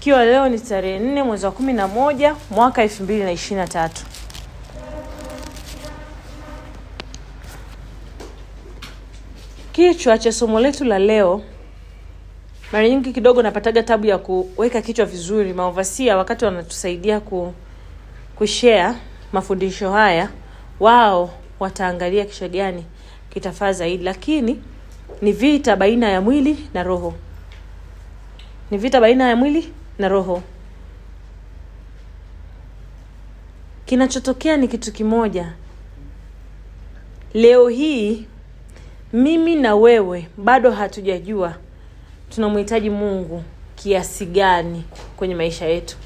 ikiwa leo ni tarehe nne mwezi wa kumi na moja mwaka elfu mbili na ishirini na tatu. Kichwa cha somo letu la leo mara nyingi kidogo napataga tabu ya kuweka kichwa vizuri. Maovasia wakati wanatusaidia ku kushare mafundisho haya wao wataangalia kichwa gani kitafaa zaidi. Lakini ni vita baina ya mwili na roho. Ni vita baina ya mwili na roho. Kinachotokea ni kitu kimoja. Leo hii mimi na wewe bado hatujajua tunamhitaji mungu kiasi gani kwenye maisha yetu.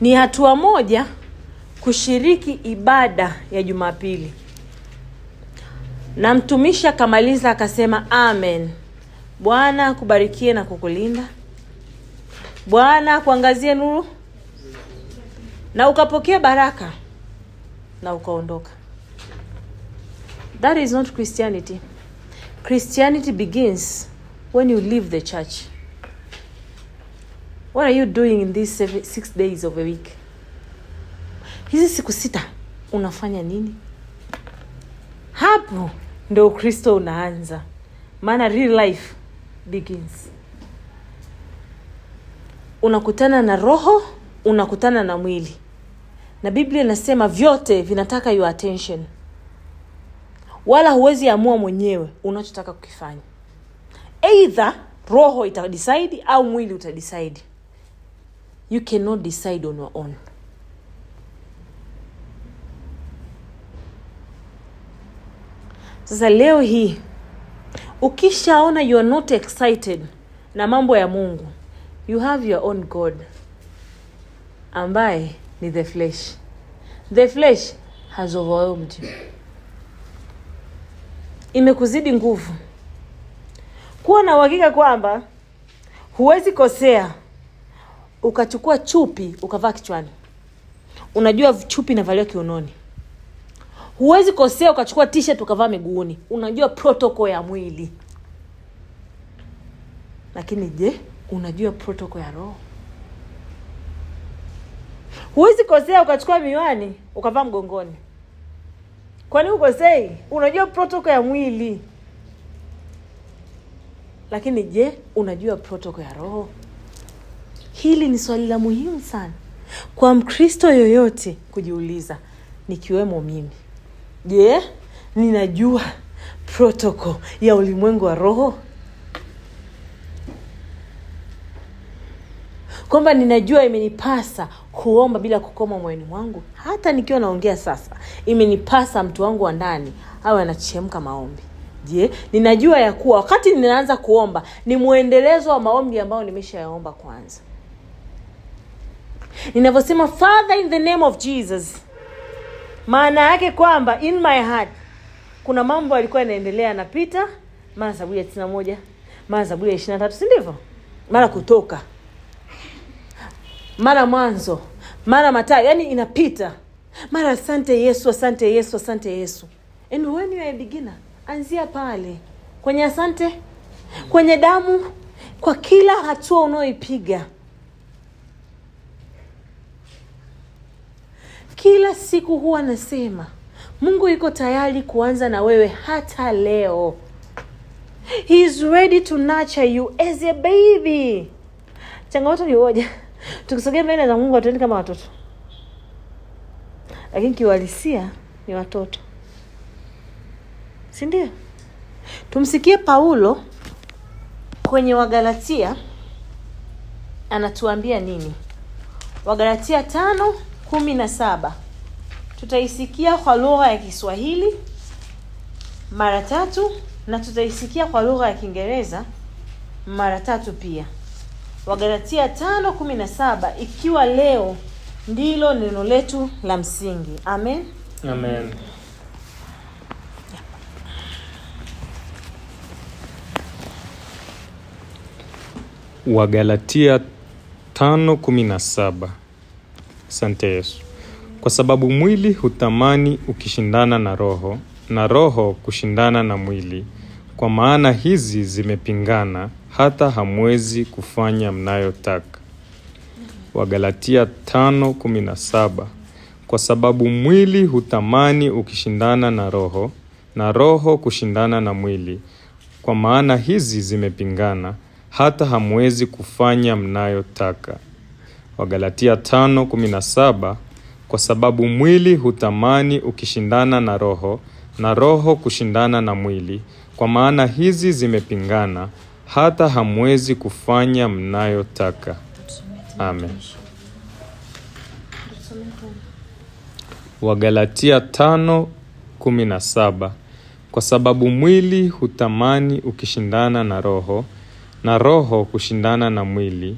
Ni hatua moja kushiriki ibada ya jumapili. Na mtumishi akamaliza akasema amen. Bwana akubarikie na kukulinda bwana akuangazie nuru na ukapokea baraka na ukaondoka. That is not christianity. Christianity begins when you leave the church. What are you doing in these seven, six days of a week? Hizi siku sita unafanya nini? Hapo ndo ukristo unaanza. Maana real life begins unakutana na roho unakutana na mwili. Na biblia inasema vyote vinataka your attention. Wala huwezi amua mwenyewe unachotaka kukifanya. Eidha roho itadisaidi au mwili utadisaidi you cannot decide on your own. Sasa leo hii ukishaona you are not excited na mambo ya mungu you have your own god ambaye ni the flesh. The flesh has overwhelmed you. Imekuzidi nguvu. Kuwa na uhakika kwamba huwezi kosea ukachukua chupi ukavaa kichwani. Unajua chupi inavaliwa kiunoni. Huwezi kosea ukachukua t-shirt ukavaa miguuni. Unajua protoko ya mwili. Lakini je unajua protoko ya roho? Huwezi kosea ukachukua miwani ukavaa mgongoni. Kwani ukosei unajua protoko ya mwili. Lakini je unajua protoko ya roho? Hili ni swali la muhimu sana. Kwa mkristo yoyote kujiuliza nikiwemo mimi je ninajua protoko ya ulimwengu wa roho kwamba ninajua imenipasa kuomba bila kukoma moyoni mwangu. Hata nikiwa naongea sasa imenipasa mtu wangu wa ndani awe anachemka maombi. Je ninajua ya kuwa wakati ninaanza kuomba ni mwendelezo wa maombi ambayo nimeshayaomba kwanza. Ninavyosema father in the name of jesus. Maana yake kwamba in my heart. Kuna mambo yalikuwa yanaendelea yanapita. Mara zaburi ya tisina moja mara zaburi ya ishiri na tatu si mara kutoka mara mwanzo mara matayo yani inapita. Mara asante yesu asante yesu asante yesu. And when you are a anzia pale. Kwenye asante kwenye damu kwa kila hatua unaoipiga kila siku huwa nasema mungu yuko tayari kuanza na wewe hata leo. He is ready to nurture you as a baby. Changamoto ni moja tukisogea mbele za mungu hatuendi kama watoto. Lakini kiuhalisia ni watoto. Si ndio? Tumsikie paulo kwenye wagalatia anatuambia nini? Wagalatia tano kumi na saba. Tutaisikia kwa lugha ya kiswahili mara tatu na tutaisikia kwa lugha ya kiingereza mara tatu pia wagalatia tano kumi na saba ikiwa leo ndilo neno letu la msingi amen Amen. Wagalatia 5:17. Asante Yesu. Kwa sababu mwili hutamani ukishindana na roho na roho kushindana na mwili, kwa maana hizi zimepingana, hata hamwezi kufanya mnayotaka. Wagalatia 5:17 Kwa sababu mwili hutamani ukishindana na roho na roho kushindana na mwili, kwa maana hizi zimepingana, hata hamwezi kufanya mnayotaka. Wagalatia 5:17 Kwa sababu mwili hutamani ukishindana na roho na roho kushindana na mwili, kwa maana hizi zimepingana, hata hamwezi kufanya mnayotaka. Amen. Wagalatia 5:17 Kwa sababu mwili hutamani ukishindana na roho na roho kushindana na mwili,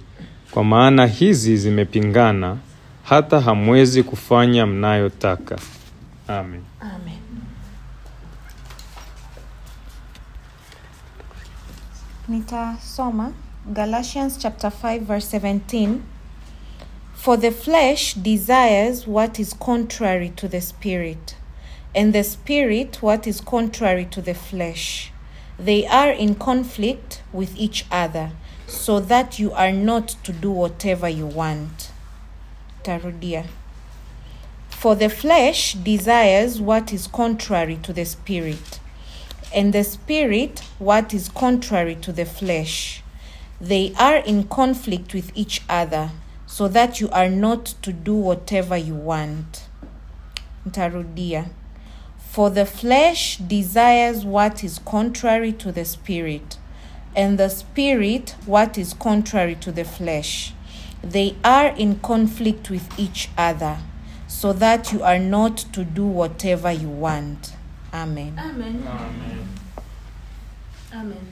kwa maana hizi zimepingana, hata hamwezi kufanya mnayotaka. Amen. Nitasoma Galatians chapter 5 verse 17. For the flesh desires what is contrary to the spirit, and the spirit what is contrary to the flesh. They are in conflict with each other, so that you are not to do whatever you want. Tarudia. For the flesh desires what is contrary to the spirit, and the spirit what is contrary to the flesh. They are in conflict with each other, so that you are not to do whatever you want. Ntarudia. For the flesh desires what is contrary to the spirit, and the spirit what is contrary to the flesh. They are in conflict with each other, so that you are not to do whatever you want. Amen. Amen. Amen.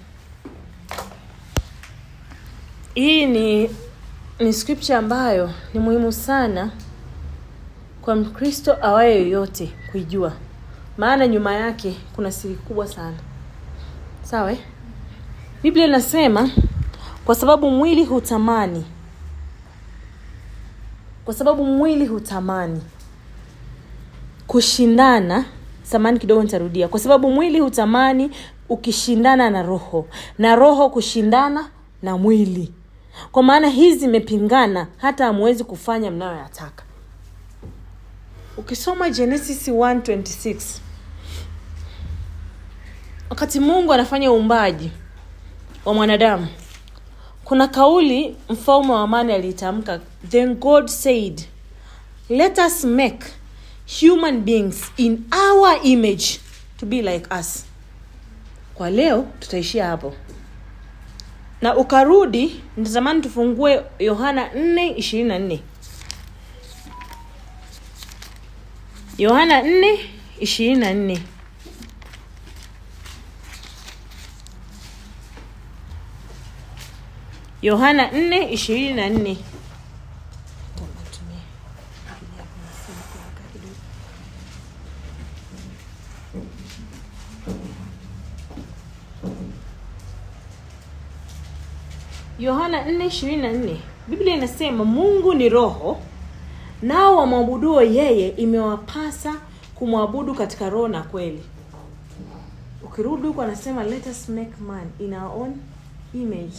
Hii ni ni scripture ambayo ni muhimu sana kwa Mkristo awaye yoyote kuijua, maana nyuma yake kuna siri kubwa sana. Sawa? eh? Biblia inasema kwa sababu mwili hutamani, kwa sababu mwili hutamani kushindana samani kidogo nitarudia. Kwa sababu mwili hutamani ukishindana na roho na roho kushindana na mwili. Kwa maana hizi zimepingana hata hamwezi kufanya mnayoyataka. Ukisoma genesis 126 wakati mungu anafanya uumbaji wa mwanadamu kuna kauli mfalme wa amani aliitamka then god said let us make human beings in our image to be like us. Kwa leo tutaishia hapo. Na ukarudi ntazamani tufungue yohana 4 24 yohana 4 24 yohana 4 24 yohana 4:24 biblia inasema mungu ni roho nao wamwabuduo yeye imewapasa kumwabudu katika roho na kweli. Ukirudi huko anasema let us make man in our own image.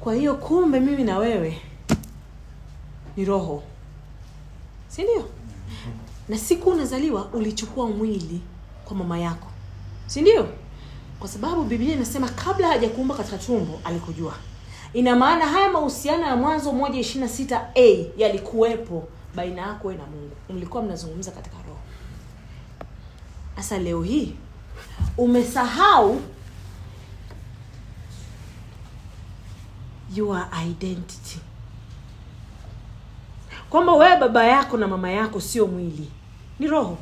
Kwa hiyo kumbe mimi na wewe ni roho. Si ndio? Na siku unazaliwa ulichukua mwili kwa mama yako. Si ndio kwa sababu biblia inasema kabla hajakuumba katika tumbo alikujua. Ina maana haya mahusiano ya mwanzo moja ishirina sita a yalikuwepo baina yako we na mungu. Mlikuwa mnazungumza katika roho. Sasa leo hii umesahau your identity. Kwamba wewe baba yako na mama yako sio mwili. Ni roho.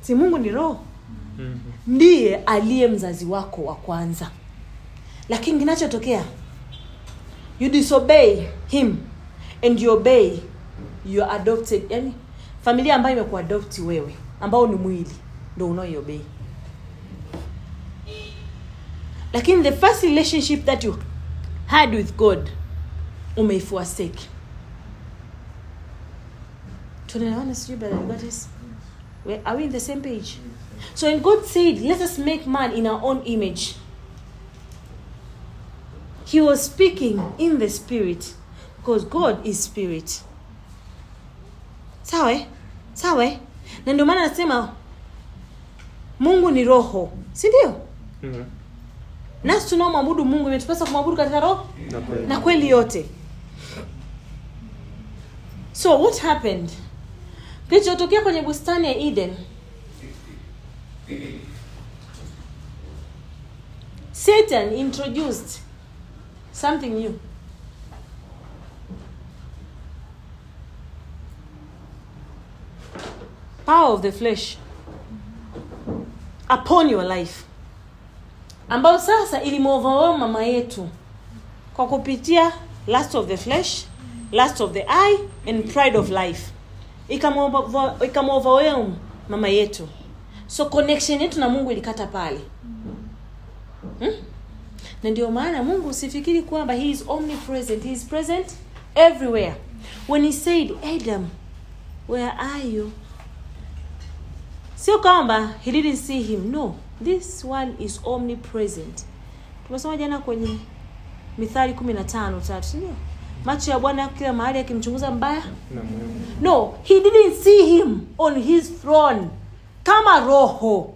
Si mungu ni roho ndiye aliye mzazi wako wa kwanza. Lakini kinachotokea? You disobey him and you obey your adopted yani familia ambayo imekuadopti wewe ambao ni mwili ndo unaoiobei lakini the first relationship that you had with god umeifuaseki tunaelewana sijui are we in the same page so when god said let us make man in our own image he was speaking in the spirit because god is spirit. Sawa eh? sawa? Eh? na ndio maana anasema mungu ni roho si ndio? Nasi tunaomwabudu mungu imetupasa kumwabudu katika roho? Na kweli yote. So what happened? Kilichotokea kwenye bustani ya eden satan introduced something new. Power of the flesh upon your life ambayo sasa ilimwoverwhelm mama yetu kwa kupitia lust of the flesh lust of the eye and pride of life. Ikamuoverwhelm mama yetu so connection yetu na mungu ilikata pale. Hmm? na ndio maana mungu usifikiri kwamba he is omnipresent he is present everywhere. When he said adam where are you? Sio kwamba he didn't see him. No this one is omnipresent. Tumesoma jana kwenye mithali kumi na tano tatu sindio macho ya bwana kila mahali akimchunguza mbaya. No he didn't see him on his throne kama roho.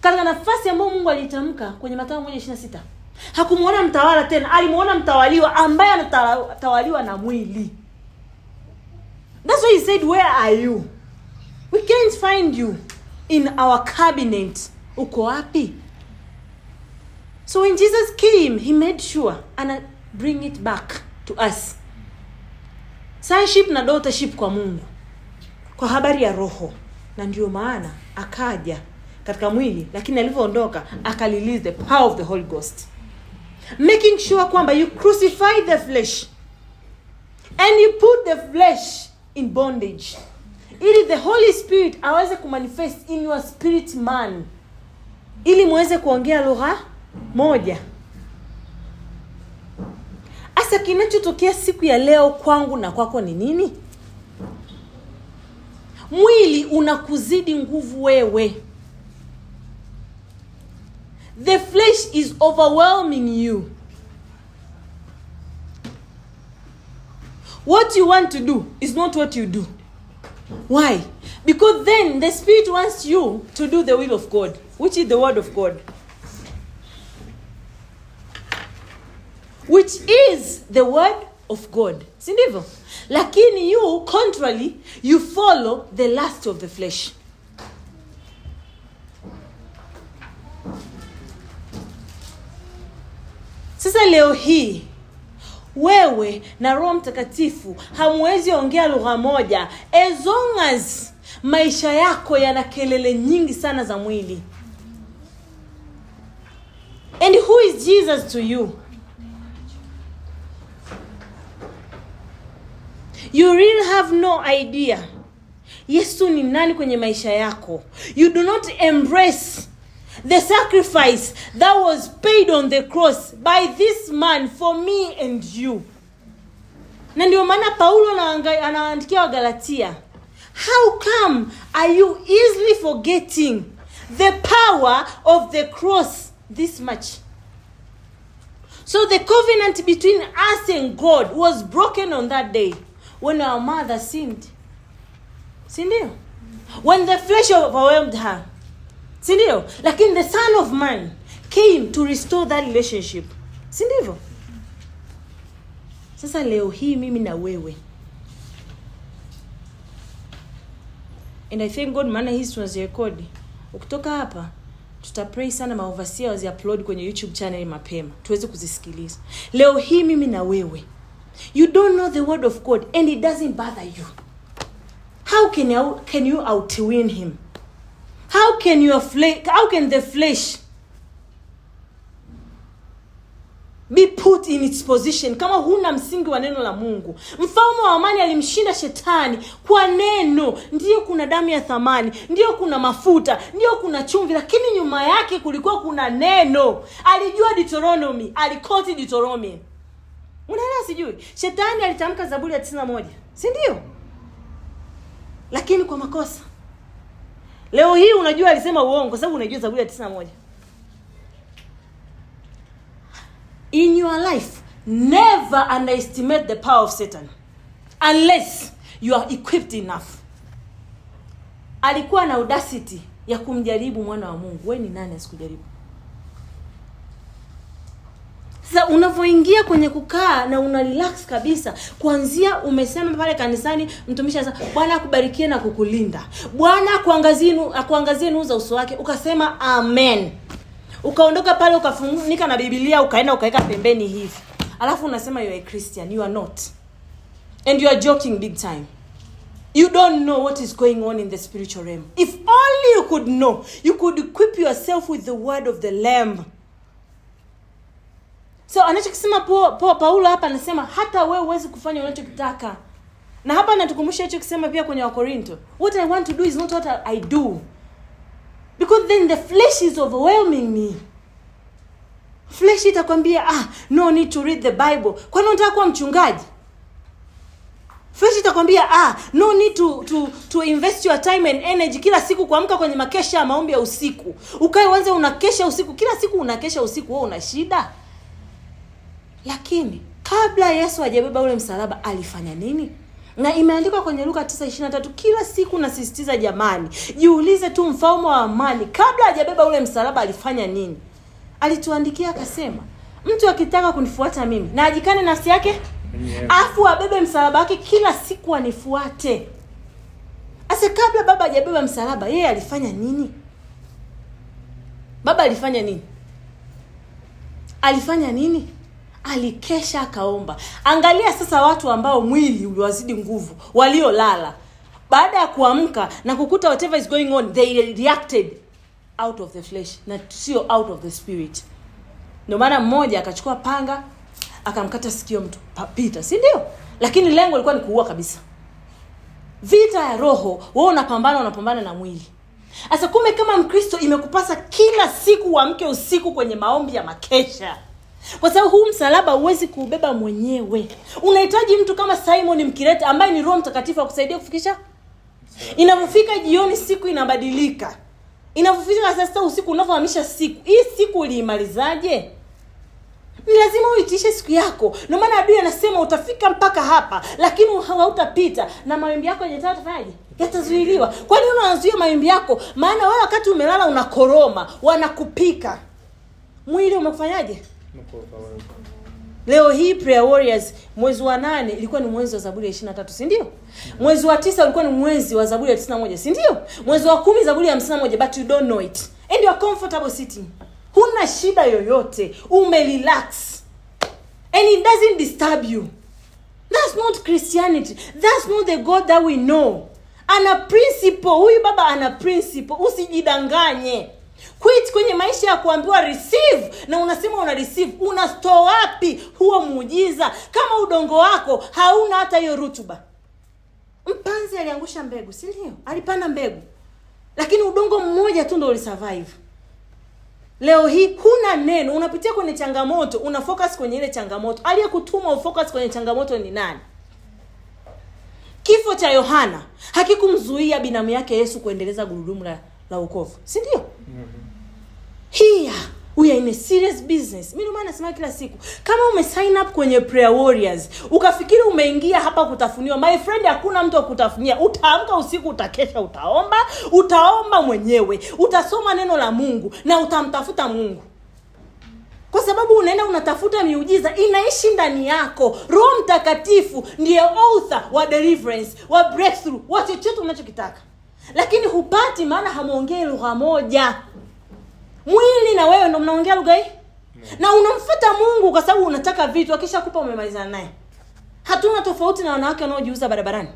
Katika nafasi ambayo mungu aliitamka kwenye matao moja ishiri na sita hakumwona mtawala tena alimwona mtawaliwa ambaye anatawaliwa na mwili. Thats why he said where are you? We can't find you in our cabinet. Uko wapi? So when jesus came he made sure ana bring it back to us. Sonship na daughtership kwa mungu kwa habari ya roho. Na ndio maana akaja katika mwili lakini alivyoondoka akalilize the power of the holy ghost. Making sure kwamba you crucify the flesh and you put the flesh in bondage. Ili the holy spirit aweze kumanifest in your spirit man. Ili muweze kuongea lugha moja. Hasa kinachotokea siku ya leo kwangu na kwako ni nini mwili unakuzidi nguvu wewe. The flesh is overwhelming you. What you want to do is not what you do. Why? Because then the spirit wants you to do the will of god which is the word of god. Which is the word of god. Si lakini you contrary you follow the last of the flesh. Sasa leo hii wewe na roho mtakatifu hamwezi ongea lugha moja. As maisha yako yana kelele nyingi sana za mwili. And who is jesus to you you really have no idea. Yesu ni nani kwenye maisha yako? You do not embrace the sacrifice that was paid on the cross by this man for me and you. Na ndio maana paulo anawaandikia wagalatia how come are you easily forgetting the power of the cross this much? So the covenant between us and god was broken on that day when our mother sinned. Sindio? When the flesh overwhelmed her. Sindio? Lakini the son of man came to restore that relationship. Sindivo sasa leo hii mimi na wewe. And i thank god maana hizi tunazirekodi ukitoka hapa tutapray sana maovasia waziupload kwenye youtube channel mapema. Tuweze kuzisikiliza. Leo hii mimi na wewe you don't know the word of god and it doesn't bother you. How can you, can you outwin him? How can your flesh how can the flesh be put in its position? Kama huna msingi wa neno la mungu. Mfalme wa amani alimshinda shetani kwa neno. Ndiyo kuna damu ya thamani ndiyo kuna mafuta ndiyo kuna chumvi lakini nyuma yake kulikuwa kuna neno. Alijua deuteronomy alikoti deuteronomy unaelewa sijui. Shetani alitamka zaburi ya tisini na moja. Si lakini kwa makosa. Leo hii unajua alisema uongo kwa sababu unajua zaburi ya tisini na moja. In your life never underestimate the power of satan. Unless you are equipped enough. Alikuwa na audacity ya kumjaribu mwana wa mungu. We ni nani asikujaribu sasa unavyoingia kwenye kukaa na una relax kabisa kuanzia umesema pale kanisani mtumishi sasa, bwana akubarikie na kukulinda. Bwana akuangazie akuangazie za uso wake. Ukasema amen. Ukaondoka pale ukafunika na bibilia ukaenda ukaweka pembeni hivi. Alafu unasema you are a christian you are not. And you are joking big time. You don't know what is going on in the spiritual realm. If only you could know. You could equip yourself with the word of the lamb so anachokisema paulo hapa anasema hata wewe huwezi kufanya unachokitaka. Na hapa natukumbusha hicho kisema pia kwenye wakorinto what i want to do is not what I do. Because then the flesh is overwhelming me. Flesh itakwambia ah no need to read the bible. Kwani unataka kuwa mchungaji? Flesh itakwambia ah no need to, to, to invest your time and energy kila siku kuamka kwenye makesha ya maombi ya usiku. Ukae uanze unakesha usiku. Kila siku unakesha usiku wewe una shida lakini kabla yesu hajabeba ule msalaba alifanya nini? Na imeandikwa kwenye luka 923 kila siku nasisitiza jamani jiulize tu mfalme wa amani kabla hajabeba ule msalaba alifanya nini? Alituandikia akasema mtu akitaka kunifuata mimi na ajikane nafsi yake? Afu abebe msalaba wake kila siku anifuate. Asa kabla baba hajabeba msalaba yeye alifanya nini? Baba alifanya nini? Alifanya nini alikesha akaomba. Angalia sasa watu ambao mwili uliwazidi nguvu waliolala. Baada ya kuamka na kukuta whatever is going on they reacted out of the flesh na sio out of the spirit. Ndio maana mmoja akachukua panga akamkata sikio mtu pita si ndio? Lakini lengo lilikuwa ni kuua kabisa. Vita ya roho wewe unapambana unapambana na mwili. Sasa kumbe kama mkristo imekupasa kila siku uamke usiku kwenye maombi ya makesha kwa sababu huu msalaba huwezi kuubeba mwenyewe. Unahitaji mtu kama simon mkirete ambaye ni roho mtakatifu akusaidia kufikisha? Inavyofika jioni siku inabadilika. Inavyofika sasa usiku unavyohamisha siku hii siku uliimalizaje? Ni lazima uitishe siku yako. Ndio maana adui anasema utafika mpaka hapa lakini hautapita. Na mawimbi yako tafanyaje yatazuiliwa. Kwani unazuia mawimbi yako? Maana wewe wakati umelala unakoroma wanakupika. Mwili umekufanyaje leo hii prayer warriors mwezi wa nane ilikuwa ni mwezi wa zaburi ya ishirina tatu sindio mwezi wa tisa ulikuwa ni mwezi wa zaburi ya tisini na moja sindio mwezi wa kumi zaburi ya hamsini na moja but you don't know it. And you are comfortable sitting. Huna shida yoyote. Umerelax. And it doesn't disturb you. That's not christianity. That's not the god that we know. Ana principle. Huyu baba ana principle. Usijidanganye quit kwenye maisha ya kuambiwa receive na unasema una receive. Unastoa wapi huo muujiza? Kama udongo wako hauna hata hiyo rutuba. Mpanzi aliangusha mbegu si ndio? Alipanda mbegu. Lakini udongo mmoja tu ndo ulisurvive. Leo hii huna neno unapitia kwenye changamoto una focus kwenye ile changamoto. Aliyekutuma ufocus kwenye changamoto ni nani? Kifo cha yohana hakikumzuia binamu yake yesu kuendeleza gurudumu la, la ukovu si ndio here we are in a serious business. Mi ndio nasema kila siku kama ume sign up kwenye prayer warriors ukafikiri umeingia hapa kutafuniwa my friend hakuna mtu akutafunia utaamka usiku utakesha utaomba utaomba mwenyewe utasoma neno la mungu na utamtafuta mungu. Kwa sababu unaenda unatafuta miujiza inaishi ndani yako. Roho mtakatifu ndiye author wa deliverance wa breakthrough wa chochote unachokitaka lakini hupati maana hamwongei lugha moja. Mwili na wewe ndo mnaongea lugha hii? Na unamfuata mungu kwa sababu unataka vitu akishakupa umemalizana naye. Hatuna tofauti na wanawake wanaojiuza barabarani.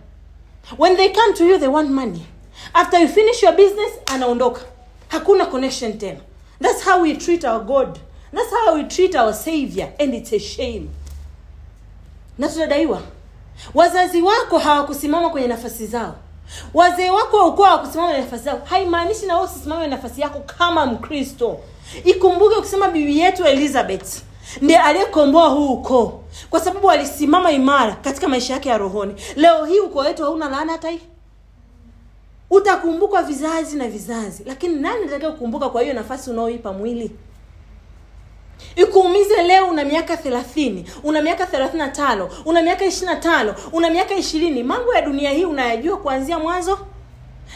When they come to you they want money. After you finish your business anaondoka. Hakuna connection tena. That's how we treat our god. That's how we treat our savior and it's a shame. Na tunadaiwa. Wazazi wako hawakusimama kwenye nafasi zao wazee wako wa ukoa hawakusimama kwenye nafasi zako haimaanishi na wewe usisimame nafasi yako kama mkristo. Ikumbuke ukisema bibi yetu elizabeth ndiye aliyekomboa huu ukoo. Kwa sababu alisimama imara katika maisha yake ya rohoni. Leo hii ukoo wetu hauna laana hata hii. Utakumbukwa vizazi na vizazi. Lakini nani natakia kukumbuka kwa hiyo nafasi unaoipa mwili ikuumize leo una miaka thelathini una miaka thelathini na tano una miaka ishiri na tano una miaka ishirini mambo ya dunia hii unayajua kuanzia mwanzo.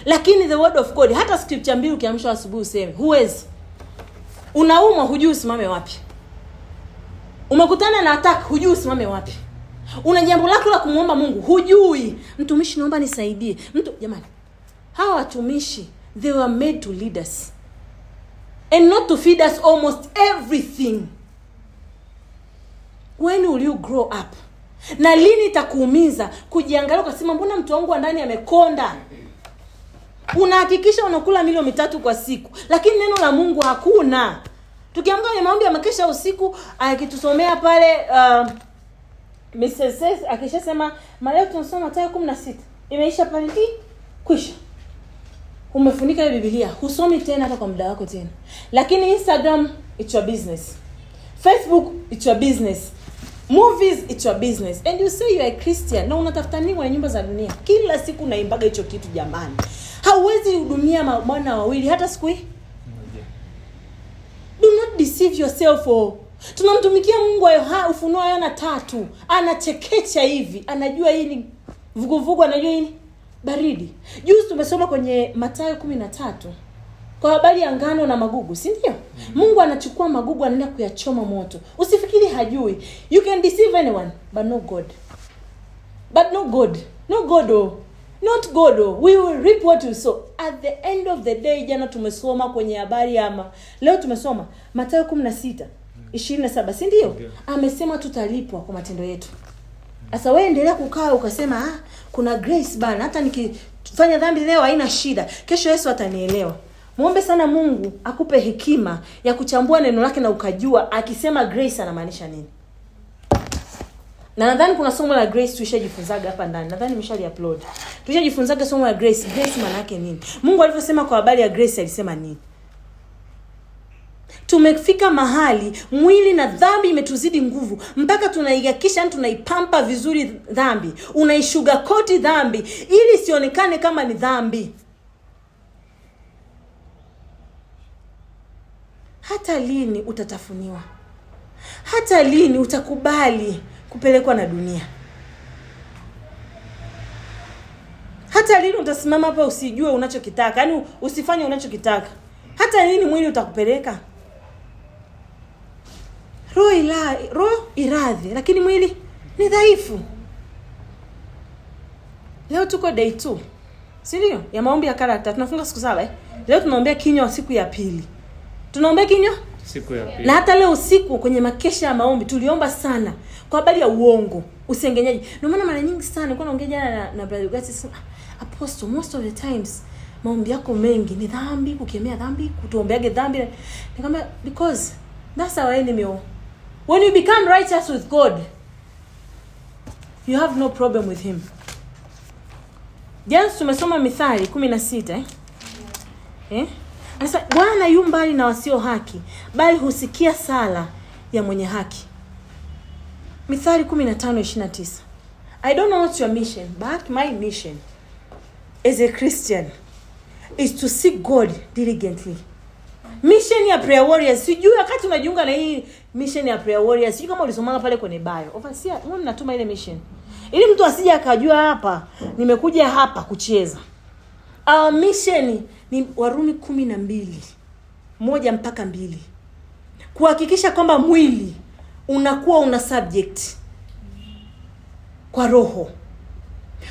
Lakini the word of god hata scripture mbili ukiamshwa asubuhi useme huwezi unaumwa hujui usimame wapi. Umekutana na attack hujui usimame wapi. Una jambo lako la kumwomba mungu hujui. Mtumishi naomba nisaidie. Mtu jamani hawa watumishi they were made to lead us and not to feed us almost everything. When will you grow up? Na lini itakuumiza kujiangalia ukasema mbona mtu wangu wa ndani amekonda? Unahakikisha unakula milo mitatu kwa siku lakini neno la mungu hakuna. Tukiamka kwenye maombi ya makesha usiku akitusomea pale uh, akishasema maleo tunasoma Mathayo kumi na sita imeisha pale ti kwisha umefunika hiyo bibilia husomi tena hata kwa muda wako tena. Lakini instagram it's your business. Facebook it's your business. Movies it's your business. And you say you are a christian na unatafuta nini kwenye nyumba za dunia? Kila siku unaimbaga hicho kitu jamani. Hauwezi hudumia mabwana wawili hata siku hii. Do not deceive yourself oh. tunamtumikia mungu ayoha, ufunua yona tatu. Anachekecha hivi. Anajua hii ni vuguvugu anajua hii ni baridi. Juzi tumesoma kwenye matayo kumi na tatu kwa habari ya ngano na magugu si ndio? Mungu anachukua magugu anaenda kuyachoma moto. Usifikiri hajui. You can deceive anyone but no god. But no god. No god oh. not god oh. we will reap what you sow. At the end of the day jana tumesoma kwenye habari ya ma leo tumesoma matayo kumi na sita ishirini na saba si Ndio. amesema tutalipwa kwa matendo yetu sasa wewe endelea kukaa ukasema ah, kuna grace bana hata nikifanya dhambi leo haina shida. Kesho yesu atanielewa. Mwombe sana mungu akupe hekima ya kuchambua neno lake na ukajua akisema grace anamaanisha nini. Na nadhani kuna somo la grace tulishajifunzaga hapa ndani. Nadhani nimeshali upload. Tulishajifunzaga somo la grace. Grace maana yake nini? Mungu alivyosema kwa habari ya grace alisema nini tumefika mahali mwili na dhambi imetuzidi nguvu mpaka tunaihakisha yani tunaipampa vizuri dhambi. Unaishuga koti dhambi ili isionekane kama ni dhambi. Hata lini utatafuniwa? Hata lini utakubali kupelekwa na dunia? Hata lini utasimama hapa usijue unachokitaka? Yaani usifanye unachokitaka. Hata lini mwili utakupeleka roho ila roho iradhi lakini mwili ni dhaifu. Leo tuko day two sindio ya maombi ya karakta tunafunga siku saba eh? leo tunaombea kinywa siku ya pili. Tunaombea kinywa? Siku ya pili. Na hata leo usiku kwenye makesha ya maombi tuliomba sana kwa habari ya uongo usengenyaji. Ndio maana mara nyingi sana nilikuwa naongea jana na, na brother Ugati sema apostle most of the times maombi yako mengi ni dhambi kukemea dhambi kutuombeage dhambi. Nikamwambia because that's our enemy. When you become righteous with god you have no problem with him jana tumesoma mithali kumi na sita eh? eh? Bwana yu mbali na wasio haki, bali husikia sala ya mwenye haki. Mithali 15:29. I don't know what your mission, but my mission as a Christian is to seek God diligently. Mission ya prayer warriors, sijui wakati unajiunga na hii mission ya prayer warriors, sijui kama ulisomanga pale kwenye bio. Overseer, wewe mnatuma ile mission. Ili mtu asije akajua hapa nimekuja hapa kucheza. Our mission ni warumi kumi na mbili moja mpaka mbili. Kuhakikisha kwamba mwili unakuwa una subject kwa roho.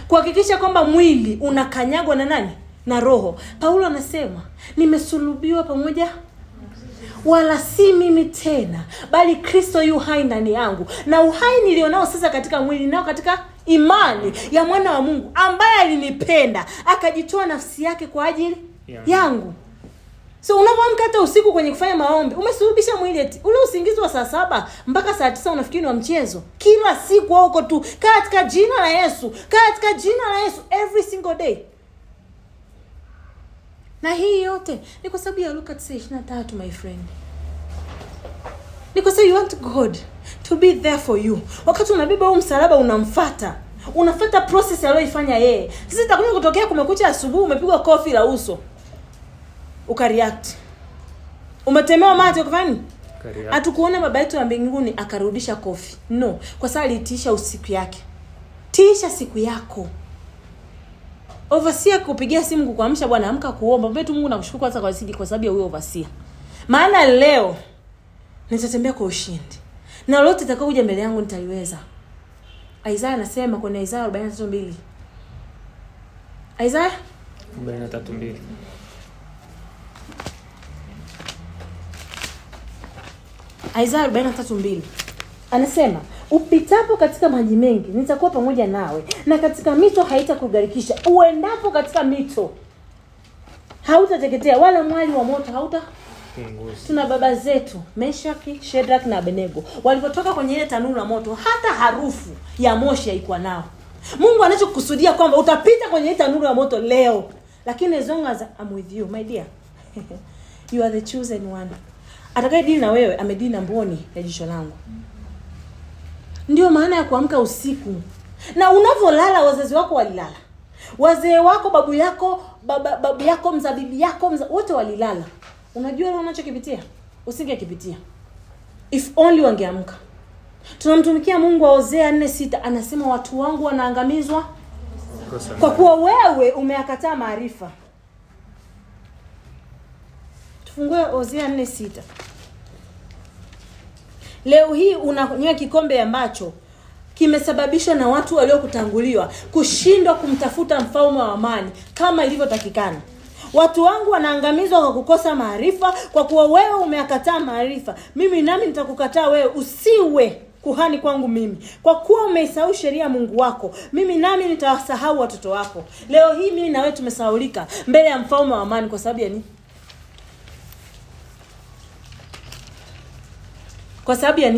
Kuhakikisha kwamba mwili unakanyagwa na nani na roho. Paulo anasema nimesulubiwa pamoja wala si mimi tena bali kristo yu hai ndani yangu. Na uhai nilionao sasa katika mwili nao katika imani ya mwana wa mungu ambaye alinipenda akajitoa nafsi yake kwa ajili Yeah. yangu. So unapoamka hata usiku kwenye kufanya maombi umesulubisha mwili eti ule usingizi wa saa saba mpaka saa tisa unafikiri ni wa mchezo. Kila siku auko tu katika jina la yesu katika jina la yesu every single day na hii yote ni kwa sababu ya luka 23 my friend. Ni kwa sababu you want god to be there for you. Wakati unabeba huu msalaba unamfata. Unafata proses aliyoifanya yeye. Sasa itakuja kutokea kumekucha asubuhi umepigwa kofi la uso. Ukareact umetemewa mate ukafani hatukuona baba yetu wa mbinguni akarudisha kofi. No. Kwa sababu aliitiisha usiku yake. Tiisha siku yako overseer kupigia simu kukuamsha bwana amka kuomba. Mbe tu mungu nakushukuru kwanza kwa zidi kwa sababu ya huyo overseer. Maana leo nitatembea kwa ushindi. Na lolote itakaokuja mbele yangu nitaliweza. Isaya anasema kwenye isaya arobaini na tatu mbili. Isaya? arobaini na tatu mbili. Isaya 43:2 anasema upitapo katika maji mengi nitakuwa pamoja nawe na katika mito haitakugarikisha. uendapo katika mito hautateketea wala mwali wa moto hauta tuna baba zetu meshaki shedrak na abednego. Walivyotoka kwenye ile tanuru la moto hata harufu ya moshi haikuwa nao. Mungu anachokusudia kwamba utapita kwenye ile tanuru ya moto leo. Lakini as long as I'm with you my dear you are the chosen one. Atakaye dili na wewe amedili na mboni ya jicho langu ndio maana ya kuamka usiku. Na unavyolala wazazi wako walilala. Wazee wako babu yako baba, babu yako mzabibi yako mza, wote walilala. Unajua leo unachokipitia? Usingekipitia. If only wangeamka. Tunamtumikia mungu wa hosea nne sita. Anasema watu wangu wanaangamizwa kwa kuwa wewe umeakataa maarifa. Tufungue hosea nne sita leo hii unanywa kikombe ambacho kimesababishwa na watu waliokutanguliwa kushindwa kumtafuta mfalme wa amani kama ilivyotakikana. Watu wangu wanaangamizwa kwa kukosa maarifa kwa kuwa wewe umeakataa maarifa. Mimi nami nitakukataa wewe usiwe kuhani kwangu mimi. Kwa kuwa umeisahau sheria ya mungu wako mimi nami nitawasahau watoto wako. Leo hii mimi na wewe tumesahaulika mbele ya mfalme wa amani kwa sababu ya kwa sababu ya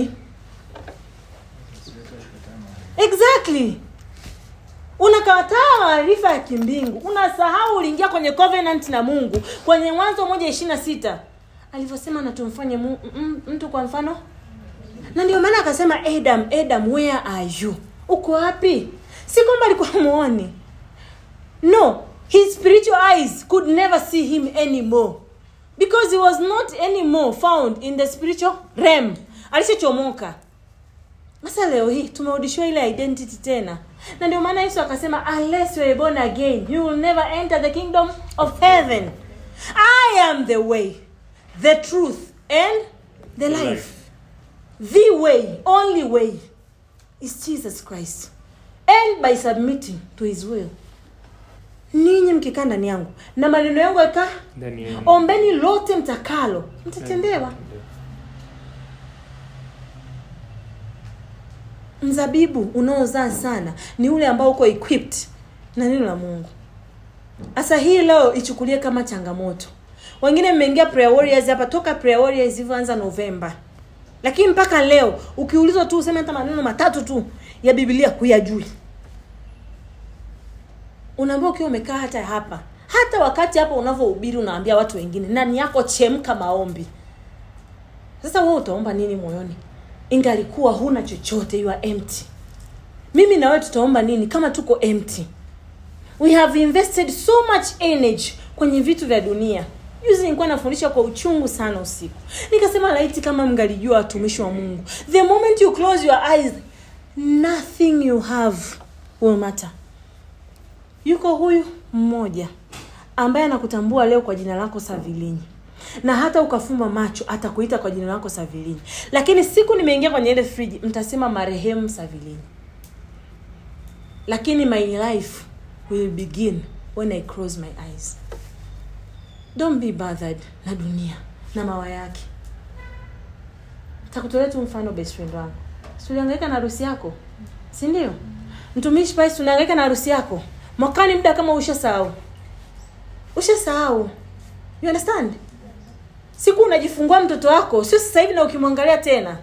exactly. Unakataa maarifa ya kimbingu. Unasahau uliingia kwenye covenant na mungu. Kwenye mwanzo moja ishiri sita alivyosema na tumfanye mu- m- mtu kwa mfano? Na ndio maana akasema adam adam where are you? Uko wapi? Si kwamba alikuwa muoni no his spiritual eyes could never see him anymore. Because he was not anymore found in the spiritual realm alishachomoka sasa leo hii tumerudishiwa ile identity tena. Na ndio maana yesu akasema unless you are born again you will never enter the kingdom of heaven. I am the way the truth and the life, life. the way only way is jesus christ. And by submitting to his will. Ninyi mkikaa ndani yangu na maneno yangu yakaa ombeni lote mtakalo. Mtatendewa mzabibu unaozaa sana ni ule ambao uko equipped na neno la mungu. Sasa hii leo ichukulie kama changamoto. Wengine mmeingia prayer warriors hapa toka prayer warriors ilivyoanza novemba lakini mpaka leo ukiulizwa tu useme hata maneno matatu tu ya biblia kuyajui unaambia ukiwa umekaa hata hapa hata wakati hapa unavyohubiri unaambia watu wengine ndani yako? Chemka maombi. Sasa wewe utaomba nini moyoni ingalikuwa huna chochote you are empty. Mimi na wewe tutaomba nini kama tuko empty? We have invested so much energy kwenye vitu vya dunia. Juzi nilikuwa nafundisha kwa uchungu sana usiku. Nikasema laiti kama mngalijua watumishi wa mungu. The moment you close your eyes nothing you have will matter. Yuko huyu mmoja ambaye anakutambua leo kwa jina lako savilinyi na hata ukafumba macho atakuita kwa jina lako savilini. Lakini siku nimeingia kwenye ile friji mtasema marehemu savilini. Lakini my life will begin when i close my eyes. Don't be bothered na dunia na mawa yake. Takutolea tu mfano best wangu. Si na harusi yako? Si ndio? Mtumishi pale si na harusi yako? Mwakani muda kama ushasahau. Ushasahau. You understand siku unajifungua mtoto wako sio sasa hivi na ukimwangalia tena.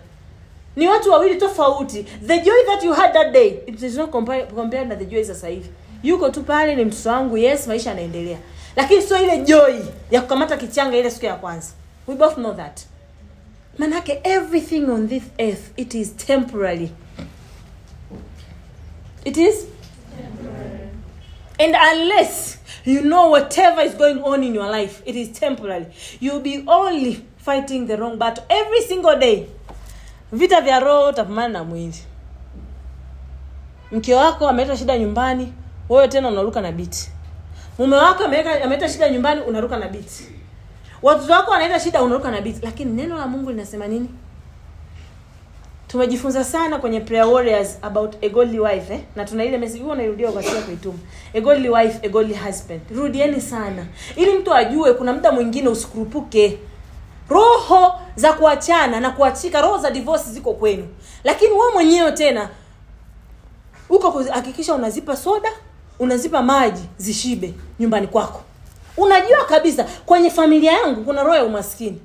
Ni watu wawili tofauti. The joy that you had that day it is not compare- na the joy sasa hivi. Yuko tu pale ni mtoto wangu yes maisha yanaendelea. Lakini sio ile joy ya kukamata kichanga ile siku ya kwanza. We both know that. Manake everything on this earth it is temporary. It is and unless you know whatever is going on in your life it is temporary. You'll be only fighting the wrong battle every single day. Vita vya roho utapambana na mwili. Mke wako ameleta shida nyumbani wewe tena unaruka na biti mume wako ameleta shida nyumbani unaruka na biti watoto wako wanaleta shida unaruka na biti lakini neno la mungu linasema nini tumejifunza sana kwenye prayer warriors about a godly wife eh? na tuna ile message huwa nairudia kwa siku kuituma. A godly wife a godly husband. Rudieni sana. Ili mtu ajue kuna muda mwingine usikurupuke roho za kuachana na kuachika roho za divorce ziko kwenu. Lakini wewe mwenyewe tena uko kuhakikisha unazipa soda unazipa maji zishibe nyumbani kwako. Unajua kabisa kwenye familia yangu kuna roho ya umaskini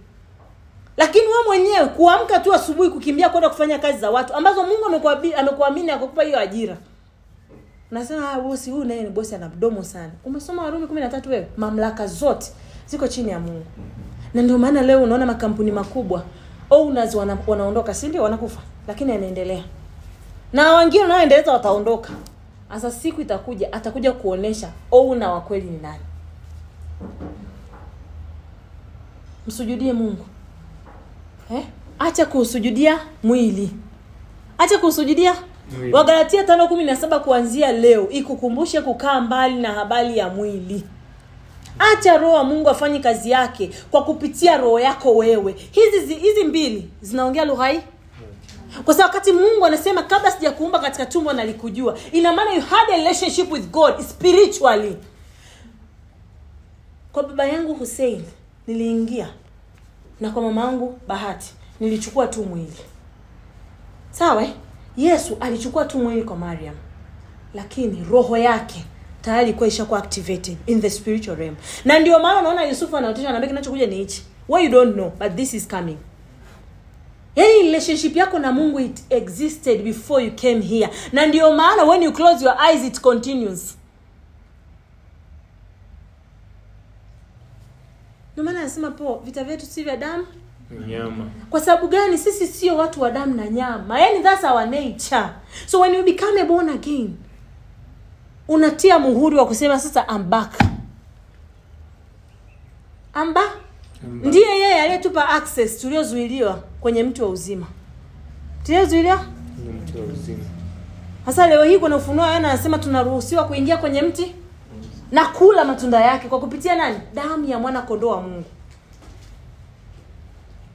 lakini wewe mwenyewe kuamka tu asubuhi kukimbia kwenda kufanya kazi za watu ambazo mungu amekuamini akakupa hiyo ajira. Nasema "Ah, bosi huyu naye ni bosi ana mdomo sana. Umesoma warumi kumi na tatu wewe? Mamlaka zote ziko chini ya mungu. Na ndio maana leo unaona makampuni makubwa owners wana, wanaondoka si ndio? Wanakufa lakini yanaendelea. Na wengine wanaoendeleza wataondoka. Sasa siku itakuja atakuja kuonesha owna wa kweli ni nani. Msujudie mungu eh? acha kuusujudia mwili. Acha kuusujudia. Wagalatia tano kumi na saba kuanzia leo. Ikukumbushe kukaa mbali na habari ya mwili. Acha roho wa mungu afanye kazi yake kwa kupitia roho yako wewe. Hizi zi- hizi mbili zinaongea lugha hii? Kwa sababu wakati mungu anasema kabla sijakuumba katika tumbo nalikujua ina maana you had a relationship with god spiritually. Kwa baba yangu hussein niliingia na kwa mama yangu bahati nilichukua tu mwili. Sawa yesu alichukua tu mwili kwa mariam. Lakini roho yake tayari ilikuwa ishakuwa activated in the spiritual realm. Na ndio maana unaona yusufu anaotesha anaambia kinachokuja ni hichi. What you don't know? But this is coming. Yaani relationship yako na mungu it existed before you came here. Na ndio maana when you close your eyes it continues ndio maana anasema po vita vyetu si vya damu. Nyama. Kwa sababu gani? Sisi sio watu wa damu na nyama. Yani that's our nature. So when you become a born again unatia muhuri wa kusema sasa I'm back. Back. Ndiye yeye aliyetupa access tuliozuiliwa kwenye mti wa uzima. Tuliozuiliwa? Mtu wa uzima. Sasa leo hii kuna ufunuo yana anasema tunaruhusiwa kuingia kwenye mti na kula matunda yake kwa kupitia nani damu ya mwana kondoo wa mungu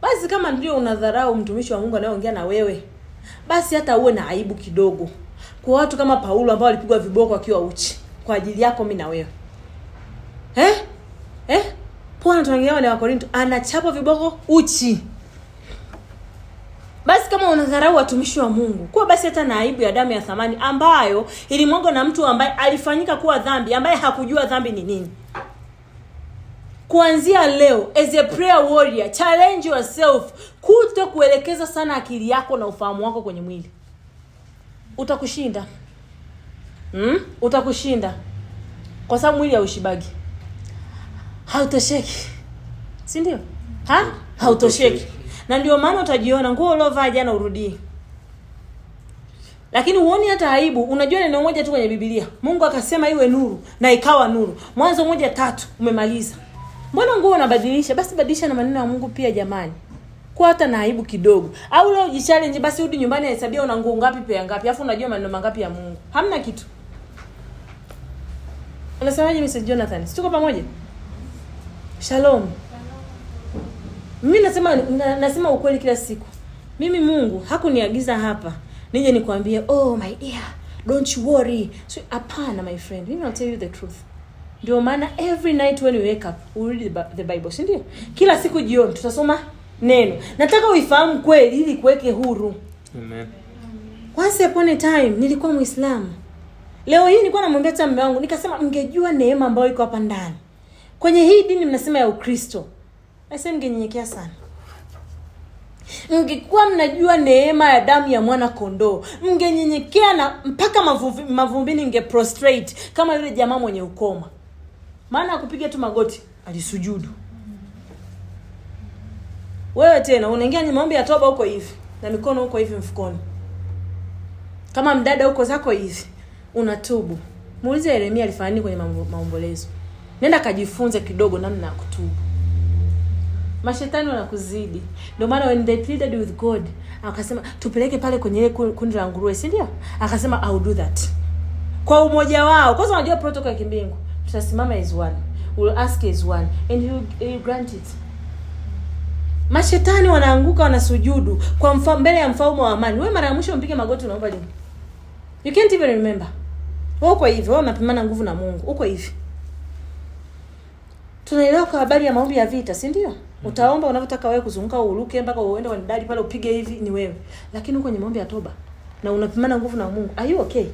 basi kama ndio unadharau mtumishi wa mungu anayeongea na wewe basi hata uwe na aibu kidogo kwa watu kama paulo ambao walipigwa viboko akiwa uchi kwa ajili yako mi na wewe eh? Eh? Paulo anatuangalia wale wakorinto anachapwa viboko uchi basi kama unadharau watumishi wa mungu kuwa basi hata na aibu ya damu ya thamani ambayo ilimwagwa na mtu ambaye alifanyika kuwa dhambi ambaye hakujua dhambi ni nini. Kuanzia leo as a prayer warrior challenge yourself kuto kuelekeza sana akili yako na ufahamu wako kwenye mwili. Utakushinda. Hmm? utakushinda. Kwa sababu mwili haushibagi. Hautosheki. Sindio ha? Hautosheki na ndio maana utajiona nguo uliovaa jana urudii. Lakini huoni hata aibu. Unajua neno moja tu kwenye bibilia mungu akasema iwe nuru na ikawa nuru. Mwanzo moja tatu umemaliza. Mbona nguo unabadilisha? Basi badilisha na maneno ya mungu pia jamani. Kuwa hata na aibu kidogo. Au leo jichallenge basi rudi nyumbani hesabia una nguo ngapi pea ngapi? Alafu unajua maneno mangapi ya mungu. Hamna kitu. Unasemaje mr jonathan? Situko pamoja? Shalom mimi nasema na, nasema ukweli kila siku. Mimi mungu hakuniagiza hapa nije nikwambie oh my dear don't you worry. So hapana my friend. Mimi I'll tell you the truth. Ndio maana every night when you wake up we read the the bible si ndio? Kila siku jioni tutasoma neno. Nataka uifahamu kweli ili kuweke huru. Amen. once upon a time nilikuwa mwislamu leo hii nilikuwa namwambia hata mme wangu nikasema mngejua neema ambayo iko hapa ndani. Kwenye hii dini mnasema ya ukristo ase mngenyenyekea sana. Mngekuwa mnajua neema ya damu ya mwana kondoo mngenyenyekea na mpaka mavuvi- mavumbini nge prostrate kama yule jamaa mwenye ukoma. Maana akupiga tu magoti alisujudu. Wewe tena unaingia kwenye maombi ya toba huko hivi na mikono huko hivi mfukoni. Kama mdada huko zako hivi unatubu. Muulize yeremia alifanya nini kwenye maombolezo. Nenda kajifunze kidogo namna ya kutubu mashetani wanakuzidi. Ndio maana when they pleaded with god akasema tupeleke pale kwenye ile ku- kundi la nguruwe si ndio? Akasema I will do that. Kwa umoja wao. Kwanza unajua protocol ya kimbingu tutasimama is one. We'll ask is one. And he will, grant it. Mashetani wanaanguka wanasujudu. Kwa mfa, mbele ya mfalme wa amani. Wewe mara ya mwisho mpige magoti unaomba lini? You can't even remember. Uko hivi. Wewe unapimana nguvu na mungu. Uko hivi. Tunaelewa kwa habari ya maombi ya vita si ndio utaomba unavyotaka wewe kuzunguka uruke mpaka uende kwa dadi pale upige hivi ni wewe. Lakini huko kwenye maombi ya toba na unapimana nguvu na mungu are you okay?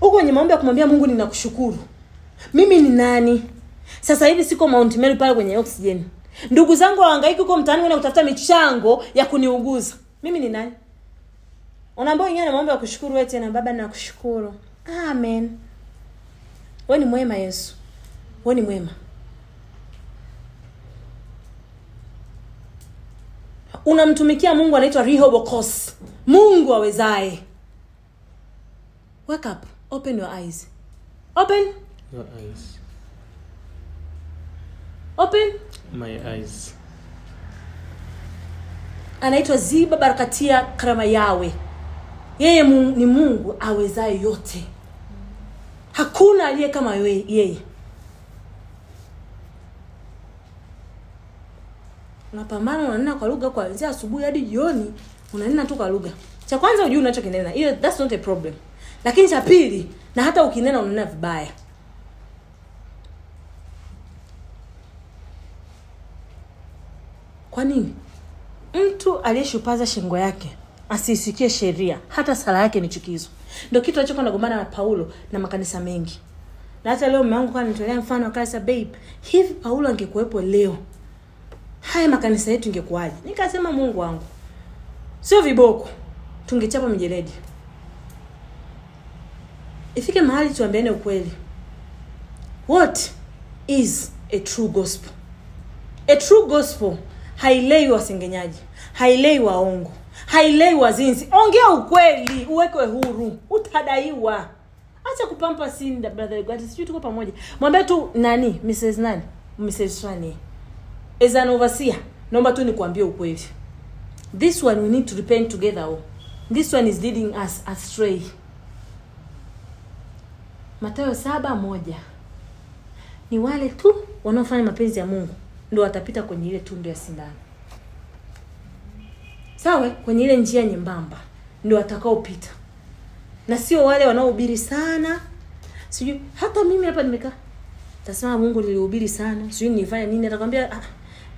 Huko kwenye maombi ya kumwambia mungu ninakushukuru. Mimi ni nani? Sasa hivi siko mount Meru pale kwenye oxygen. Ndugu zangu wahangaiki huko mtaani kwenda kutafuta michango ya kuniuguza. Mimi ni nani? Unaambia wengine maombi ya kushukuru wewe tena baba nakushukuru. Amen. Wewe ni mwema yesu. Wewe ni mwema unamtumikia mungu anaitwa rehobokos mungu awezaye. Wake up. Open your eyes. Open. Your eyes. open. My eyes. anaitwa ziba barakatia karama yawe yeye ni mungu awezaye yote. Hakuna aliye kama yeye unapambana unanena kwa lugha kuanzia asubuhi hadi jioni. Unanena tu kwa lugha. Cha kwanza ujui unachokinena. Hiyo that's not a problem. Lakini cha pili na hata ukinena unanena vibaya. Kwa nini? Mtu aliyeshupaza shingo yake asiisikie sheria. Hata sala yake ni chukizo. Ndo kitu alichokuwa nagombana na paulo na makanisa mengi. Na hata leo mume wangu kwa nitolea mfano akasa babe hivi paulo angekuwepo leo haya makanisa yetu ingekuwaje? Nikasema mungu wangu sio viboko tungechapa mijeledi. Ifike mahali tuambiane ukweli. What is a true gospel? A true gospel hailei wasengenyaji hailei waongo hailei wazinzi. Ongea ukweli uwekwe huru utadaiwa. Acha kupampa sinda brother sijui tuko pamoja. Mwambie tu nani mrs nani? Mrs Swani as an overseer naomba tu nikuambie ukweli. This one we need to repent together all. this one is leading us astray. Matayo saba moja. Ni wale tu wanaofanya mapenzi ya mungu ndo watapita kwenye ile tundu ya sindano. Sawa kwenye ile njia nyembamba ndo watakaopita. Na sio wale wanaohubiri sana. Sijui hata mimi hapa nimekaa tasema mungu nilihubiri sana sijui nilifanya nini atakwambia ah,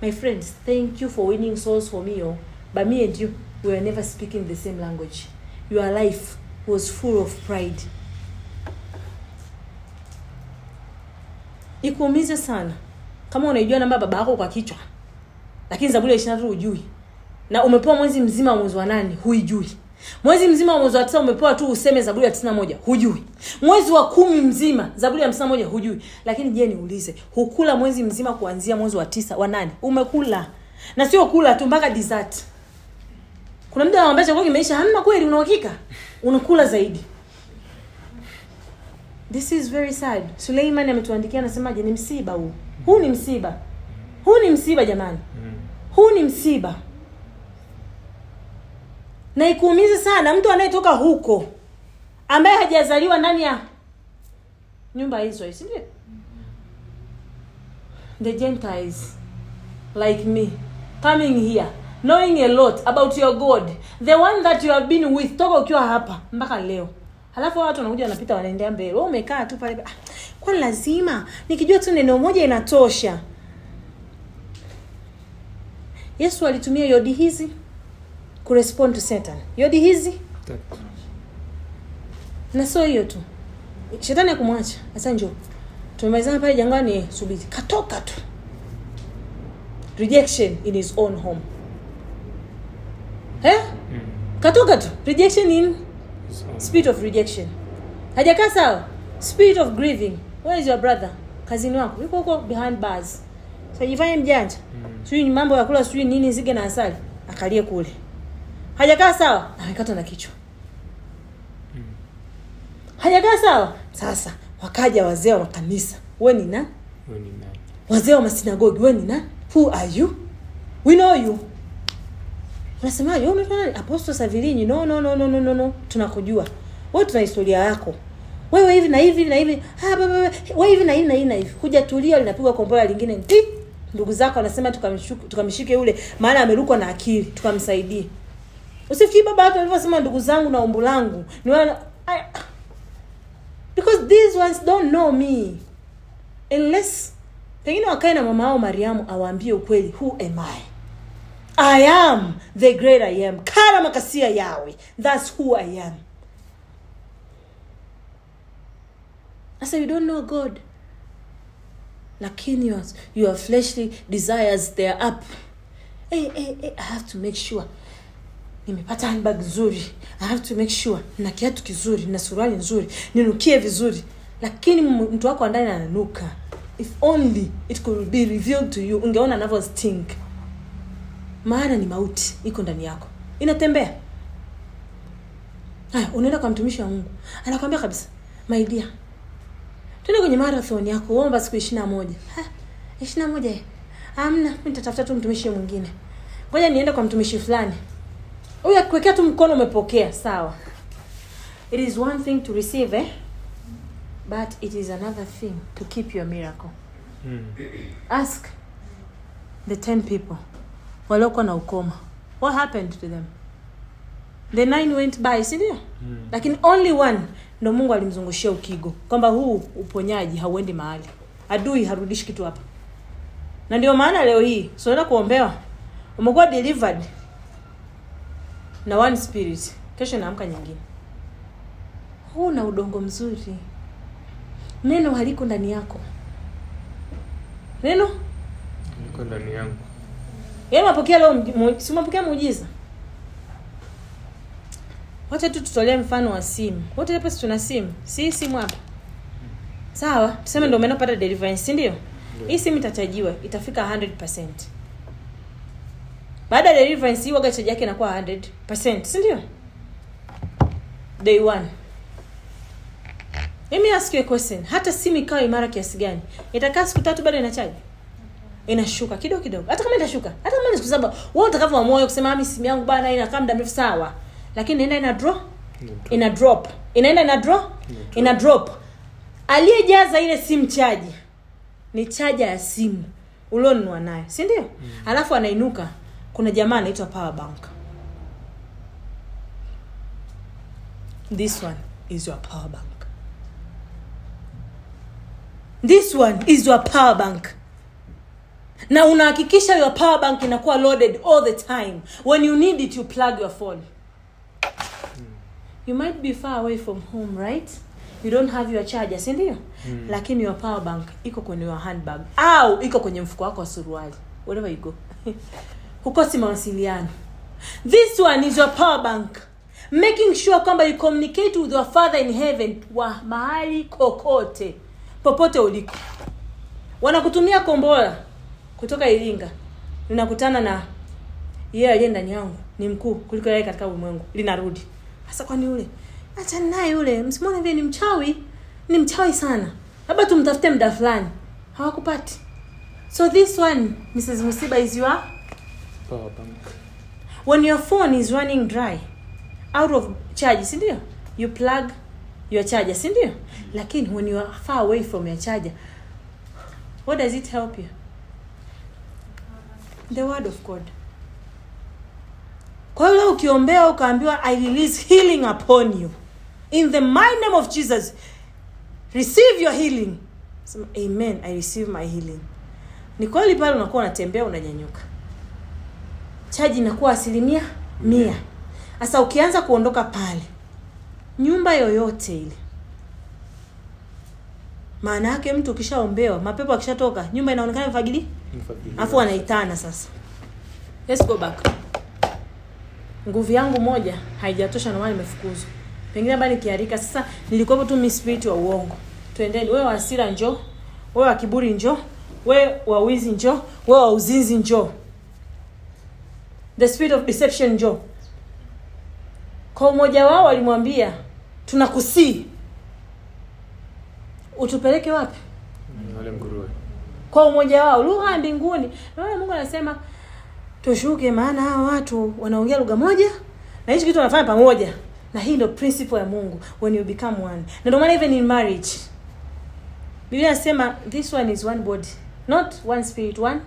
my friends thank you for winning souls for me oh. but me and you we were never speaking the same language. Your life was full of pride. Ikuumize sana. Kama unaijua namba baba yako kwa kichwa lakini zaburi ya ishiri na tatu na umepewa mwezi mzima wa mwezi wa nane huijui mwezi mzima wa mwezi wa tisa umepewa tu useme zaburi ya tisina moja hujui. Mwezi wa kumi mzima zaburi ya hamsina moja hujui. Lakini je niulize hukula mwezi mzima kuanzia mwezi wa tisa wa nane umekula. Na sio kula tu mpaka dessert. Kuna mda anawambia chakula kimeisha hamna kweli unauhakika unakula zaidi. This is very sad. Suleiman ametuandikia anasemaje? Ni msiba huu. Huu ni msiba. Huu ni msiba jamani. Huu ni msiba na ikuumize sana mtu anayetoka huko ambaye hajazaliwa ndani ya nyumba hizo si ndio? The gentiles like me coming here knowing a lot about your god the one that you have been with toka ukiwa hapa mpaka leo. Halafu watu wanakuja wanapita wanaendea mbele. Wewe umekaa tu pale. Ah, kwa lazima nikijua tu neno moja inatosha. Yesu alitumia yodi hizi kurespond to satan. Yodi hizi? Tatu. na sio hiyo tu. Shetani akumwacha sasa njo tumemalizana pale jangwani subiri. Katoka tu. Rejection in his own home. Eh? katoka tu. Rejection in So, spirit of rejection. Hajakaa sawa. Spirit of grieving. Where is your brother? Kazini wako. Yuko huko behind bars. Sajifanye mjanja sijui mambo ya kula sijui nini zige na asali akalie kule hajakaa sawa? Amekatwa na kichwa. Hajakaa sawa? Sasa wakaja wazee wa makanisa. We ni nani? wazee wa masinagogi we ni na who are you? We know you. Unasemaje wewe unaitwa nani apostle savilinyi. No no no no no no no. Tunakujua. We tuna historia yako. Wewe hivi na hivi na hivi. Ah wewe hivi na hivi na hivi na hivi. Hujatulia linapigwa kombora lingine. Ndugu zako anasema tukamshike yule maana amerukwa na akili. Tukamsaidie usifikiri baba watu alivyosema ndugu zangu na umbu langu. Ni wana I, because these ones don't know me. Unless pengine wakae na mama ao mariamu awaambie ukweli who am i? I am the great i am. Kara makasia yawe. Thats who i am. Sasa you don't know god. Lakini your, your fleshly desires theyare up. Hey, hey, hey, i have to make sure nimepata handbag nzuri. I have to make sure na kiatu kizuri na suruali nzuri ninukie vizuri. Lakini mtu wako wa ndani ananuka. If only it could be revealed to you ungeona anavyo stink. Maana ni mauti iko ndani yako. Inatembea. Haya unaenda kwa mtumishi wa mungu. Anakwambia kabisa my dear tuende kwenye marathon yako uomba siku ishiri na moja. Ishiri na moja. Amna nitatafuta tu mtumishi mwingine. Ngoja niende kwa mtumishi fulani huyu akuwekea tu mkono umepokea. Sawa. It is one thing to receive eh? but it is another thing to keep your miracle. Mm. ask the ten people waliokuwa na ukoma. What happened to them? The nine went by sindio Mm. lakini only one ndo mungu alimzungushia ukigo kwamba huu uponyaji hauendi mahali. Adui harudishi kitu hapa. Na ndio maana leo hii sunaenda kuombewa? Umekuwa delivered na one spirit. Kesho inaamka nyingine. Huu na udongo mzuri. Neno haliko ndani yako. Neno? Liko ndani yangu. yaani unapokea leo si unapokea muujiza? Wacha tu tutolee mfano wa simu. Wote hapa tuna simu? Si simu hapa. Sawa tuseme ndio umeenda kupata deliverance si ndio? Hii simu itachajiwa itafika 100 baada ya deliverance waga chaji yake inakuwa 100 si ndio? Day one. Let me ask you a question. Hata simu ikawa imara kiasi gani? Itakaa siku tatu bado inachaji inashuka kidogo kidogo. Hata kama itashuka. Hata kama ni siku saba. Wewe utakavyoamua wewe kusema mimi simu yangu bana inakaa muda mrefu sawa. Lakini inaenda ina draw? Ina drop. Inaenda ina draw? Ina drop. Aliyejaza ile simu chaji ni chaja ya simu. Ulionunua nayo si ndio? Mm. alafu anainuka kuna jamaa anaitwa power bank. This one is your power bank. This one is your power bank. Na unahakikisha your power bank inakuwa loaded all the time. When you need it you plug your phone. You might be far away from home right? You don't have your charger si ndio? Mm. lakini your power bank iko kwenye your handbag. Au iko kwenye mfuko wako wa suruali. Wherever you go hukosi mawasiliano. This one is your power bank. Making sure kwamba you communicate with your father in heaven wa mahali kokote popote uliko. Wanakutumia kombora kutoka iringa. Linakutana na yeye aliye ndani yangu ni mkuu kuliko yeye katika ulimwengu. Linarudi. Hasa kwani yule? Achani naye yule. Msimwone vile ni mchawi. Ni mchawi sana. Labda tumtafute mda fulani. Hawakupati. So this one mrs musiba is your Power bank. when your phone is running dry out of charge si ndio? You plug your charger si ndio? Lakini when you are far away from your charger what does it help you? The word of god. Kwa ukiombea ukaambiwa i release healing upon you. In the mighty name of jesus receive your healing. Amen i receive my healing. Ni kweli pale unakuwa unatembea unanyanyuka chaji inakuwa asilimia mia. Sasa ukianza kuondoka pale nyumba yoyote ile maana yake mtu ukishaombewa mapepo akishatoka nyumba inaonekana mfagili afu wanaitana sasa. Let's go back. Nguvu yangu moja haijatosha ndomana nimefukuzwa. Pengine bali nikiarika sasa nilikuwa tu mi spirit wa uongo. Twendeni wewe wa hasira njoo wewe wa kiburi njoo wewe wa wizi njoo wewe wa uzinzi njoo the spirit of deception jo kwa umoja wao walimwambia tunakusii. Utupeleke wapi? Kwa umoja wao lugha ya mbinguni naona mungu anasema tushuke maana hawa watu wanaongea lugha moja na hichi kitu wanafanya pamoja. Na hii ndio principle ya mungu when you become one. Na ndio maana even in marriage biblia anasema this one is one body not one spirit one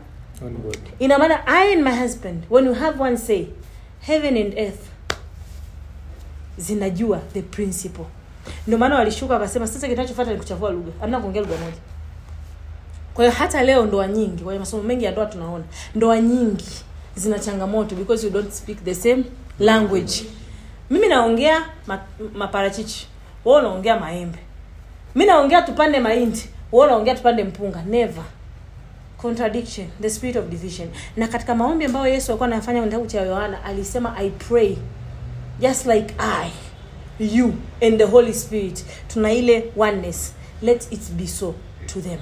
One body. ina maana i and my husband when you have one say heaven and earth zinajua the principle. Ndio maana walishuka wakasema sasa kinachofuata ni kuchafua lugha. Hamna kuongea lugha moja. Kwa hiyo hata leo ndoa nyingi kwenye masomo mengi ya ndoa tunaona ndoa nyingi zina changamoto because you don't speak the same language. Mimi naongea ma, maparachichi unaongea maembe. Mi naongea tupande mahindi wewe unaongea tupande mpunga. Never contradiction the spirit of division. Na katika maombi ambayo yesu alikuwa anafanya kwenye kitabu cha yohana alisema i pray just like i you and the holy spirit tuna ile oneness. Let it be so to them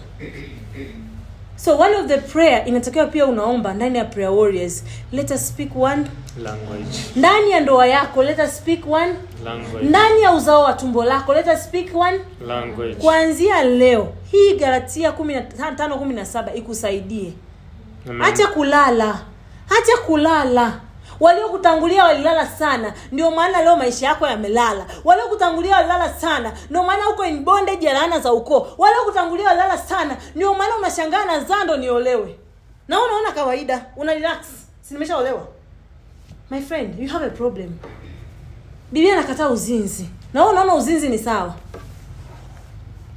so one of the prayer inatakiwa pia unaomba ndani ya prayer warriors let us speak one language. ndani ya ndoa yako let us speak one language. ndani ya uzao wa tumbo lako let us speak one language. kuanzia leo. Hii galatia kumi na tano kumi na saba ikusaidie. Amen. hacha kulala. Hacha kulala waliokutangulia walilala sana. Ndio maana leo maisha yako yamelala. Waliokutangulia walilala sana. Ndio maana uko in bondage ya laana za ukoo. Waliokutangulia walilala sana. Ndio maana unashangaa na zando niolewe. Na unaona kawaida. Una relax. Si nimeshaolewa? My friend you have a problem. Biblia nakataa uzinzi. Na wewe unaona uzinzi ni sawa?